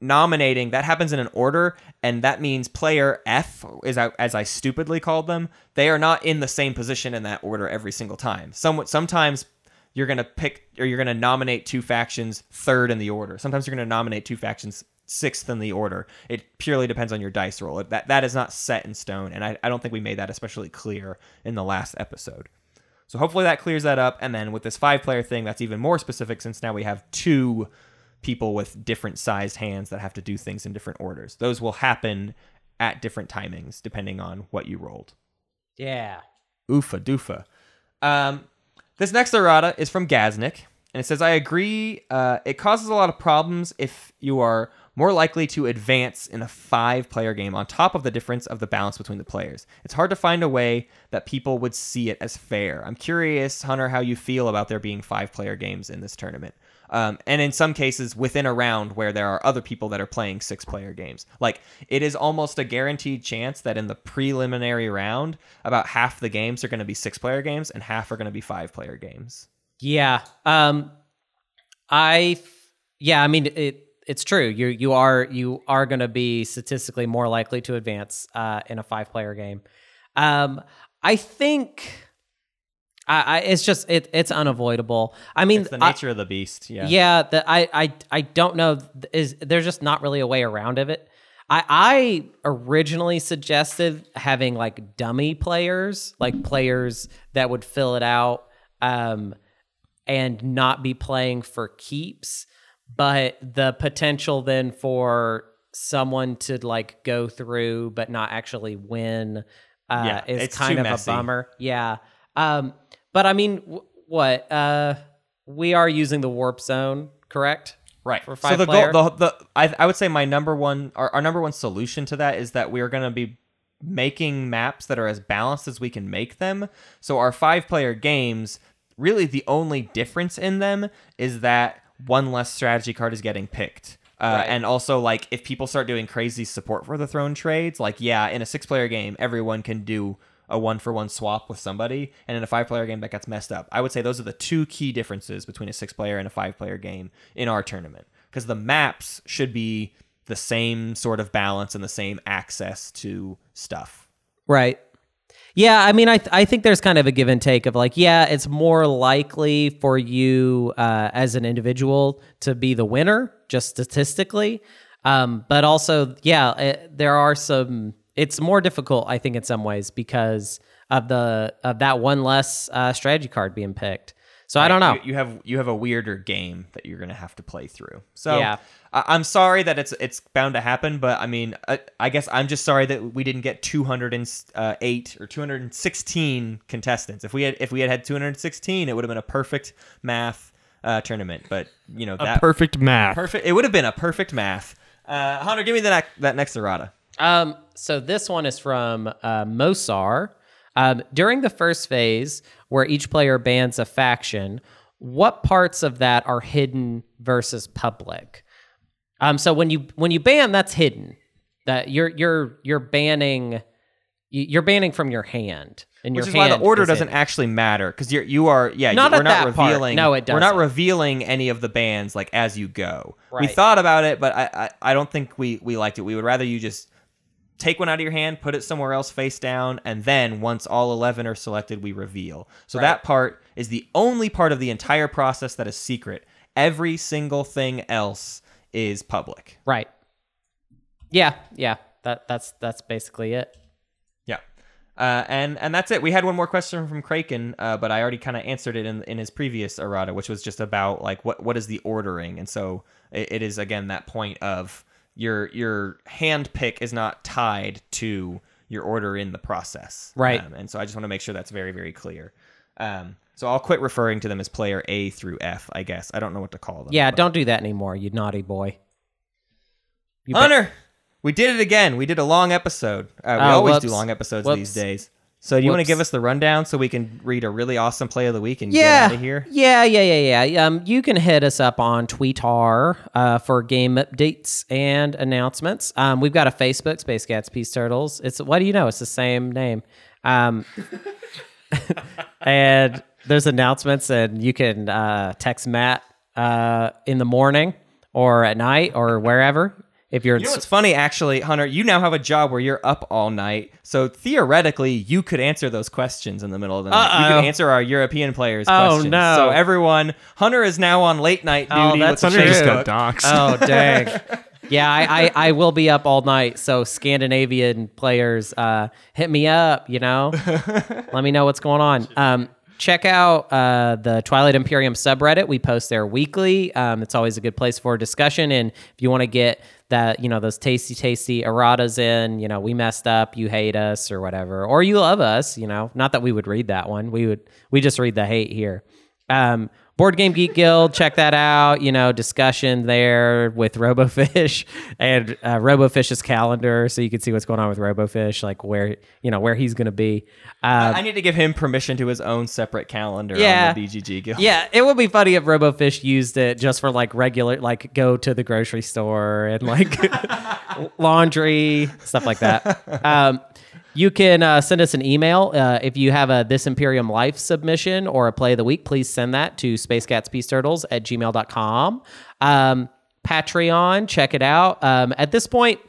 nominating, that happens in an order, and that means player F, is I- as I stupidly called them, they are not in the same position in that order every single time. Some sometimes you're gonna pick or you're gonna nominate two factions third in the order. Sometimes you're gonna nominate two factions sixth in the order. It purely depends on your dice roll. That that is not set in stone, and I, I don't think we made that especially clear in the last episode. So hopefully that clears that up. And then with this five player thing, that's even more specific since now we have two people with different sized hands that have to do things in different orders. Those will happen at different timings depending on what you rolled. Yeah. Oofa doofa. Um, this next errata is from Gaznik, and it says, I agree. Uh, it causes a lot of problems if you are more likely to advance in a five player game on top of the difference of the balance between the players. It's hard to find a way that people would see it as fair. I'm curious, Hunter, how you feel about there being five player games in this tournament. Um, and in some cases within a round where there are other people that are playing six player games. Like it is almost a guaranteed chance that in the preliminary round, about half the games are going to be six player games and half are going to be five player games. Yeah. Um I yeah, I mean it it's true. You you are you are going to be statistically more likely to advance uh in a five player game. Um I think I, I it's just it it's unavoidable. I mean It's the I- nature of the beast. Yeah. yeah, the, I, I I don't know. Is there's just not really a way around of it. I I originally suggested having like dummy players, like players that would fill it out, um, and not be playing for keeps. But the potential then for someone to like go through but not actually win uh, Yeah, is it's kind of messy. a bummer. Yeah. Um, but I mean, w- what? Uh, we are using the warp zone, correct? Right. For so five the player? goal, the, the I, I would say my number one, our, our number one solution to that is that we are going to be making maps that are as balanced as we can make them. So our five player games, really the only difference in them is that one less strategy card is getting picked. Uh, Right. And also, like, if people start doing crazy support for the throne trades, like, yeah, in a six player game, everyone can do a one for one swap with somebody. And in a five player game, that gets messed up. I would say those are the two key differences between a six player and a five player game in our tournament. Because the maps should be the same sort of balance and the same access to stuff. Right. Yeah, I mean, I th- I think there's kind of a give and take of like, yeah, it's more likely for you uh, as an individual to be the winner, just statistically, um, but also, yeah, it, there are some. It's more difficult, I think, in some ways because of the of that one less uh, strategy card being picked. So I don't know. You, you have you have a weirder game that you're gonna have to play through. So Yeah. I, I'm sorry that it's it's bound to happen, but I mean, I, I guess I'm just sorry that we didn't get 208 or 216 contestants. If we had if we had had 216, it would have been a perfect math uh, tournament. But you know A that perfect math. perfect. It would have been a perfect math. Uh, Hunter, give me that nec- that next errata. Um, so this one is from uh, Mosar. Um, during the first phase, where each player bans a faction, what parts of that are hidden versus public? Um, so when you when you ban, that's hidden. That you're you're you're banning you- you're banning from your hand, and Which your is why the order doesn't hidden. actually matter because you're you are yeah Not we're at not that part. revealing No, it does we're not revealing any of the bands like as you go. We thought about it, but I, I I don't think we we liked it. We would rather you just take one out of your hand, put it somewhere else face down, and then once all eleven are selected, we reveal. So Right. that part is the only part of the entire process that is secret. Every single thing else is public. Right. Yeah, yeah. That that's that's basically it. Yeah. Uh, and and that's it. We had one more question from Kraken, uh, but I already kind of answered it in in his previous errata, which was just about like what what is the ordering, and so it, it is again that point of your your hand pick is not tied to your order in the process, Right. Um, and so I just want to make sure that's very very clear. Um, so I'll quit referring to them as player A through F. I guess I don't know what to call them. Yeah, but- don't do that anymore, you naughty boy. You bet- Hunter, we did it again. We did a long episode. Uh, we Oh, always whoops. do long episodes Whoops. these days. So do you want to give us the rundown so we can read a really awesome play of the week and yeah, get out of here? Yeah, yeah, yeah, yeah. Um, you can hit us up on Tweetar uh, for game updates and announcements. Um, we've got a Facebook, Space Cats Peace Turtles. It's what do you know? It's the same name. Um, and there's announcements, and you can uh, text Matt uh, in the morning or at night or wherever. If you're, You know what's funny, actually, Hunter? You now have a job where you're up all night. So theoretically, you could answer those questions in the middle of the night. You Uh-oh. could answer our European players' Oh, questions. no. So everyone, Hunter is now on late night duty Oh, that's the Hunter just got Facebook. doxxed. Oh dang. Yeah, I, I, I will be up all night. So Scandinavian players, uh, hit me up. You know, let me know what's going on. Um, check out uh, the Twilight Imperium subreddit. We post there weekly. Um, it's always a good place for discussion. And if you want to get that, you know, those tasty, tasty erratas in, you know, we messed up, you hate us or whatever, or you love us. You know, not that we would read that one. We would we just read the hate here. Um, Board Game Geek Guild, check that out. You know, discussion there with RoboFish and uh, RoboFish's calendar, so you can see what's going on with RoboFish, like where you know where he's going to be. Uh, I need to give him permission to his own separate calendar Yeah. on the BGG Guild. yeah, it would be funny if RoboFish used it just for like regular, like go to the grocery store and like laundry stuff like that. Um, you can uh, send us an email uh, if you have a This Imperium Life submission or a play of the week. Please send that to spacecatspeaceturtles at gmail.com. Um, Patreon, check it out. Um, at this point,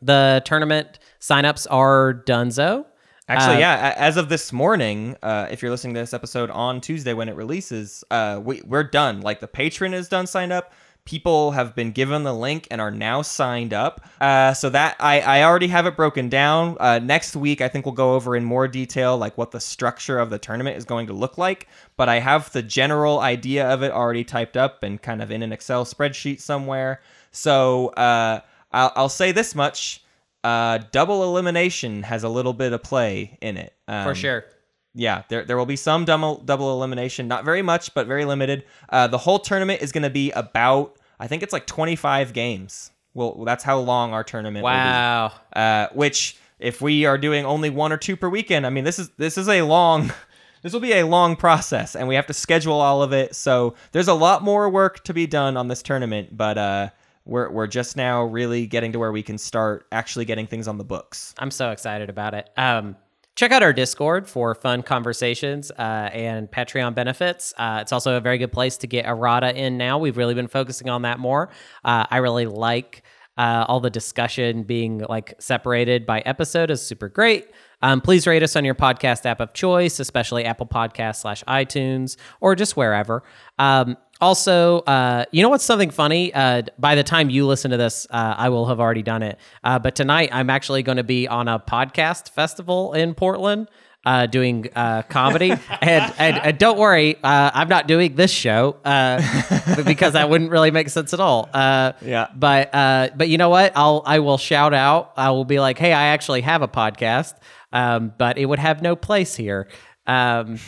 the tournament signups are donezo. Actually, Uh, yeah. As of this morning, uh, if you're listening to this episode on Tuesday when it releases, uh, we we're done. Like the patron is done, signed up. People have been given the link and are now signed up. Uh, so that I I already have it broken down. Uh, next week, I think we'll go over in more detail like what the structure of the tournament is going to look like. But I have the general idea of it already typed up and kind of in an Excel spreadsheet somewhere. So uh, I'll, I'll say this much. Uh, double elimination has a little bit of play in it. Um, For sure. Yeah, there, there will be some double double elimination, not very much, but very limited. Uh, the whole tournament is going to be about, I think it's like 25 games. Well, that's how long our tournament will Wow. be. Uh, which, if we are doing only one or two per weekend, I mean, this is this is a long, this will be a long process, and we have to schedule all of it. So there's a lot more work to be done on this tournament, but uh, we're we're just now really getting to where we can start actually getting things on the books. I'm so excited about it. Um, check out our Discord for fun conversations uh, and Patreon benefits. Uh, it's also a very good place to get errata in now. We've really been focusing on that more. Uh, I really like uh, all the discussion being like separated by episode is super great. Um, please rate us on your podcast app of choice, especially Apple Podcasts slash iTunes or just wherever. Um, also, uh, you know what's something funny? Uh, by the time you listen to this, uh, I will have already done it. Uh, but tonight, I'm actually going to be on a podcast festival in Portland. Uh, doing uh, comedy, and, and and don't worry, uh, I'm not doing this show uh, because that wouldn't really make sense at all. Uh, Yeah. but uh, but you know what? I'll I will shout out. I will be like, hey, I actually have a podcast, um, but it would have no place here. Um,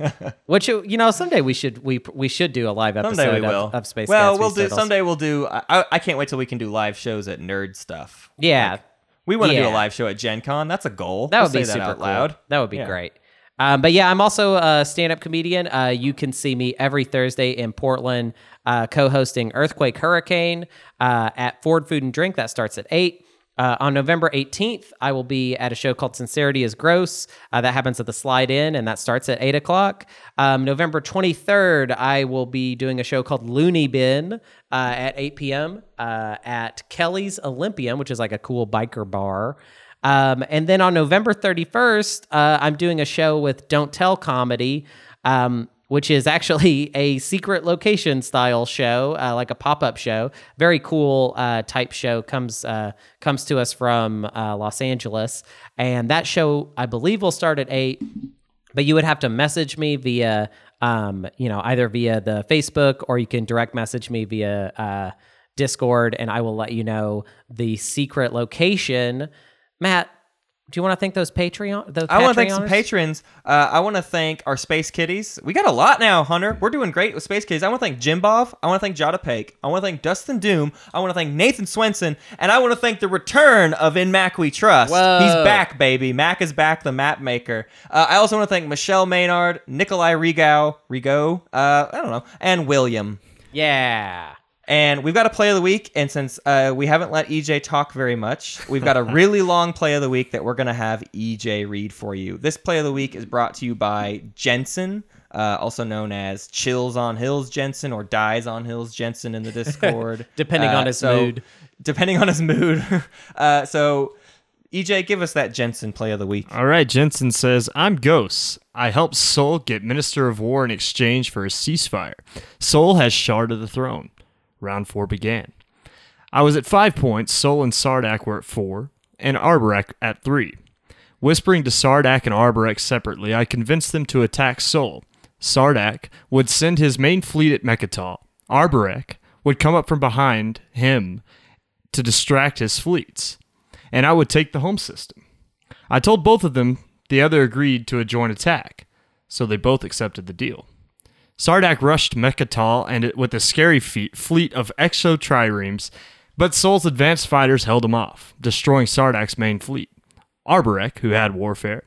which you know, someday we should we we should do a live episode Someday we of, will. of Space well, we'll do Turtles. someday. We'll do. I, I can't wait till we can do live shows at Nerd Stuff. Yeah, We want to do a live show at Gen Con. That's a goal. that We'll would be super that cool. loud. That would be Yeah. great. Um, but yeah, I'm also a stand-up comedian. Uh, you can see me every Thursday in Portland, uh, co-hosting Earthquake Hurricane uh, at Ford Food and Drink. That starts at eight. Uh, on November 18th, I will be at a show called Sincerity is Gross. Uh, that happens at the Slide In, and that starts at 8 o'clock. Um, November 23rd, I will be doing a show called Looney Bin uh, at 8 p.m. Uh, at Kelly's Olympium, which is like a cool biker bar. Um, and then on November 31st, uh, I'm doing a show with Don't Tell Comedy. Um, which is actually a secret location style show, uh, like a pop up show. Very cool uh, type show comes uh, comes to us from uh, Los Angeles, and that show I believe will start at eight. But you would have to message me via, um, you know, either via the Facebook or you can direct message me via uh, Discord, and I will let you know the secret location. Matt, do you want to thank those Patreon? Those I want to thank some patrons. Uh, I want to thank our Space Kitties. We got a lot now, Hunter. We're doing great with Space Kitties. I want to thank Jim Jimbov. I want to thank Jada Pake. I want to thank Dustin Doom. I want to thank Nathan Swenson. And I want to thank the return of In Mac We Trust. Whoa. He's back, baby. Mac is back, the map maker. Uh, I also want to thank Michelle Maynard, Nikolai Rigow, Rigo, uh, I don't know, and William. Yeah. And we've got a play of the week, and since uh, we haven't let EJ talk very much, we've got a really long play of the week that we're gonna have EJ read for you. This play of the week is brought to you by Jensen, uh, also known as Chills on Hills Jensen or Dies on Hills Jensen in the Discord, Depending Uh, on his so- mood. Depending on his mood. uh, so, EJ, give us that Jensen play of the week. All right, Jensen says, I'm Ghost. I helped Sol get Minister of War in exchange for a ceasefire. Sol has Shard of the Throne. Round four began. I was at five points, Sol and Sardakk were at four, and Arborec at three. Whispering to Sardakk and Arborec separately, I convinced them to attack Sol. Sardakk would send his main fleet at Mecatol. Arborec would come up from behind him to distract his fleets, and I would take the home system. I told both of them the other agreed to a joint attack, so they both accepted the deal. Sardakk rushed Mecatol and it with a scary feat, fleet of Exotriremes, but Sol's advanced fighters held him off, destroying Sardakk's main fleet. Arborec, who had warfare,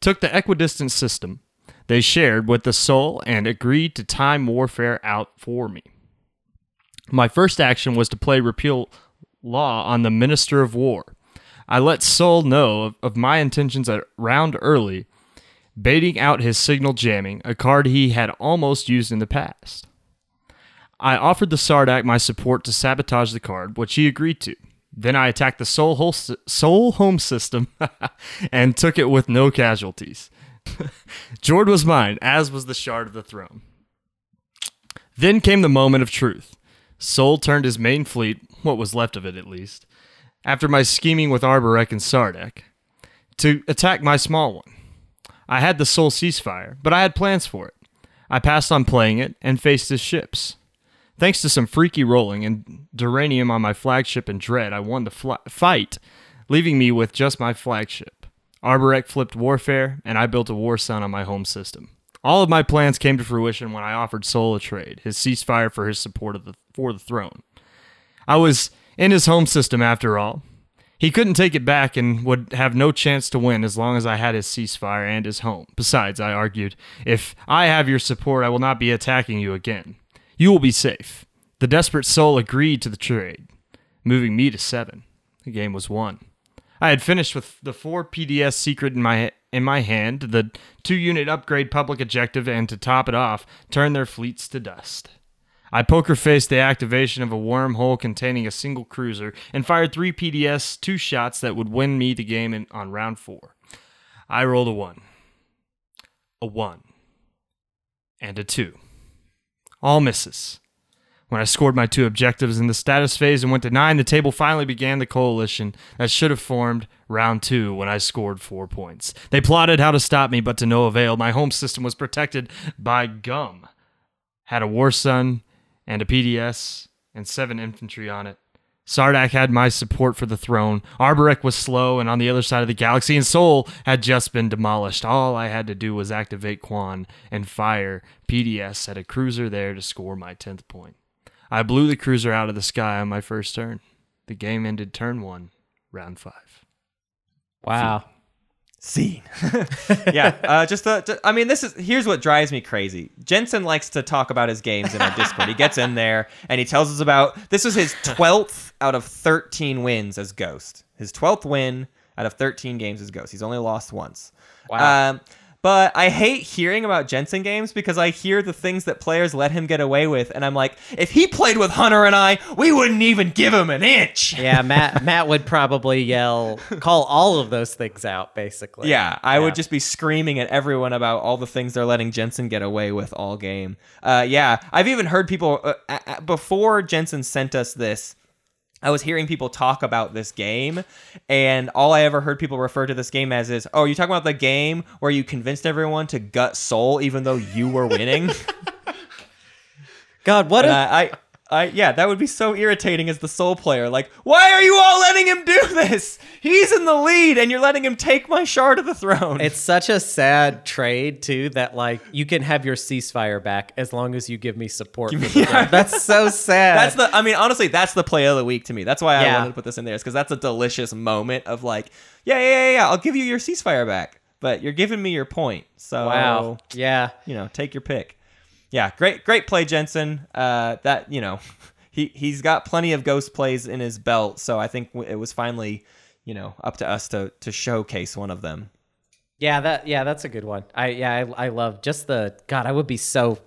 took the equidistant system they shared with the Sol and agreed to time warfare out for me. My first action was to play repeal law on the Minister of War. I let Sol know of, of my intentions at round early, baiting out his signal jamming, a card he had almost used in the past. I offered the Sardakk my support to sabotage the card, which he agreed to. Then I attacked the Sol, Sol Home System and took it with no casualties. Jord was mine, as was the Shard of the Throne. Then came the moment of truth. Sol turned his main fleet, what was left of it at least, after my scheming with Arborec and Sardakk, to attack my small one. I had the Sol ceasefire, but I had plans for it. I passed on playing it and faced his ships. Thanks to some freaky rolling and Duranium on my flagship and Dread, I won the fl- fight, leaving me with just my flagship. Arborec flipped Warfare, and I built a War Sun on my home system. All of my plans came to fruition when I offered Sol a trade, his ceasefire for his support of the, for the throne. I was in his home system after all. He couldn't take it back and would have no chance to win as long as I had his ceasefire and his home. Besides, I argued, if I have your support, I will not be attacking you again. You will be safe. The desperate Sol agreed to the trade, moving me to seven. The game was won. I had finished with the four PDS secret in my in my hand, the two unit upgrade public objective, and to top it off, turn their fleets to dust. I poker faced the activation of a wormhole containing a single cruiser and fired three PDS two shots that would win me the game in, on round four. I rolled a one, a one, and a two. All misses. When I scored my two objectives in the status phase and went to nine, the table finally began the coalition that should have formed round two when I scored four points. They plotted how to stop me, but to no avail. My home system was protected by gum. Had a War Sun and a PDS and seven infantry on it. Sardakk had my support for the throne. Arborec was slow and on the other side of the galaxy, and Sol had just been demolished. All I had to do was activate Quann and fire PDS at a cruiser there to score my 10th point. I blew the cruiser out of the sky on my first turn. The game ended turn one, round five. Wow. Scene. yeah, uh, just, uh, ju- I mean, this is here's what drives me crazy. Jensen likes to talk about his games in our Discord. He gets in there and he tells us about this was his twelfth out of thirteen wins as Ghost. His twelfth win out of thirteen games as Ghost. He's only lost once. Wow. Um, But I hate hearing about Jensen games because I hear the things that players let him get away with, and I'm like, if he played with Hunter and I, we wouldn't even give him an inch. Yeah, Matt Matt would probably yell, call all of those things out, basically. Yeah, I Yeah. would just be screaming at everyone about all the things they're letting Jensen get away with all game. Uh, yeah, I've even heard people uh, before Jensen sent us this. I was hearing people talk about this game, and all I ever heard people refer to this game as is, "Oh, you talking about the game where you convinced everyone to gut Sol even though you were winning?" God, what and I, I, yeah, that would be so irritating as the Sol player. Like, why are you all letting him do this? He's in the lead, and you're letting him take my shard of the throne. It's such a sad trade too that like you can have your ceasefire back as long as you give me support. For the Yeah. That's so sad. That's the. I mean, honestly, that's the play of the week to me. That's why I Yeah. wanted to put this in there, is because that's a delicious moment of like, yeah, yeah, yeah, yeah. I'll give you your ceasefire back, but you're giving me your point. So wow. Yeah. you know, take your pick. Yeah, great, great play, Jensen. Uh, that you know, he he's got plenty of ghost plays in his belt, so I think it was finally, you know, up to us to to showcase one of them. Yeah, that yeah, that's a good one. I yeah, I, I love just the God. I would be so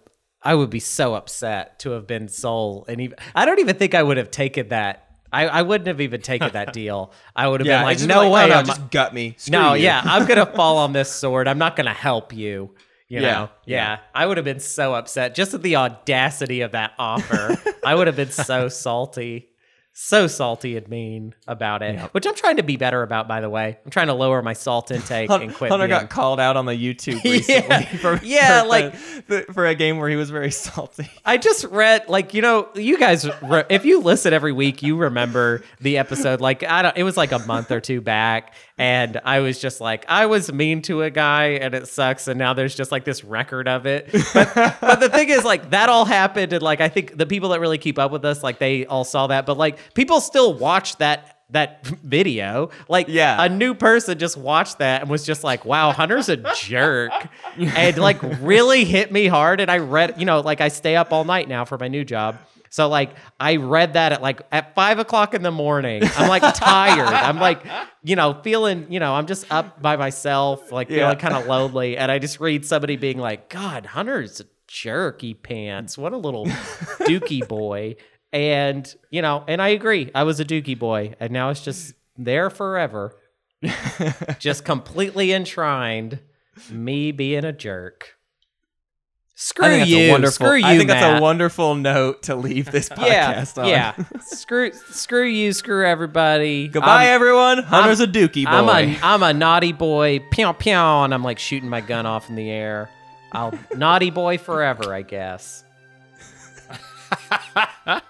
I would be so upset to have been Sol, and even I don't even think I would have taken that. I, I wouldn't have even taken that deal. I would have Yeah, been like, no like, way, oh, no, just gut me. Screw no, you." yeah, I'm gonna fall on this sword. I'm not gonna help you. You Yeah, know, yeah. I would have been so upset just at the audacity of that offer. I would have been so salty, so salty and mean about it. Which I'm trying to be better about, by the way. I'm trying to lower my salt intake and quit. Hunter being- got called out on the YouTube Yeah, recently for, yeah, for, like- the- for a game where he was very salty. I just read like you know you guys re- if you listen every week you remember the episode like I don't it was like a month or two back and I was just like I was mean to a guy and it sucks. And now there's just like this record of it. But but the thing is like that all happened. And like I think the people that really keep up with us like they all saw that. But like people still watch that that video. Like Yeah. a new person just watched that and was just like wow hunter's a jerk. And like really hit me hard. And i read you know like i stay up all night now for my new job so like i read that at like at five o'clock in the morning. I'm like tired. I'm like you know feeling you know i'm just up by myself like Yeah. feeling kind of lonely. And i just read somebody being like god hunter's a jerky pants. What a little dookie boy. And you know and i agree. I was a dookie boy and now it's just there forever. Just completely enshrined me being a jerk screw you wonderful. screw you I think that's a wonderful note to leave this yeah podcast on. yeah screw screw you screw everybody Goodbye, I'm- everyone. Hunter's a dookie boy. I'm a I'm a naughty boy, pew pew, and I'm like shooting my gun off in the air. I'll naughty boy forever, I guess.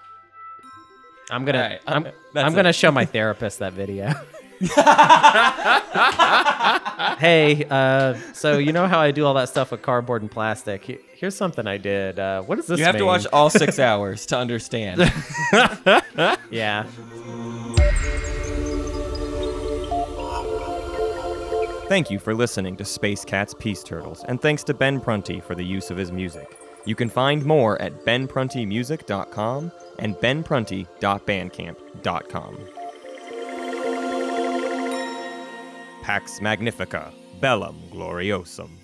I'm gonna right, I'm, I'm gonna show my therapist that video. hey, uh, so you know how I do all that stuff with cardboard and plastic? Here's something I did. Uh, what does this you have to watch all six hours to understand. Yeah. Thank you for listening to Space Cat's Peace Turtles, and thanks to Ben Prunty for the use of his music. You can find more at benpruntymusic.com and benprunty.bandcamp.com. Pax Magnifica, Bellum Gloriosum.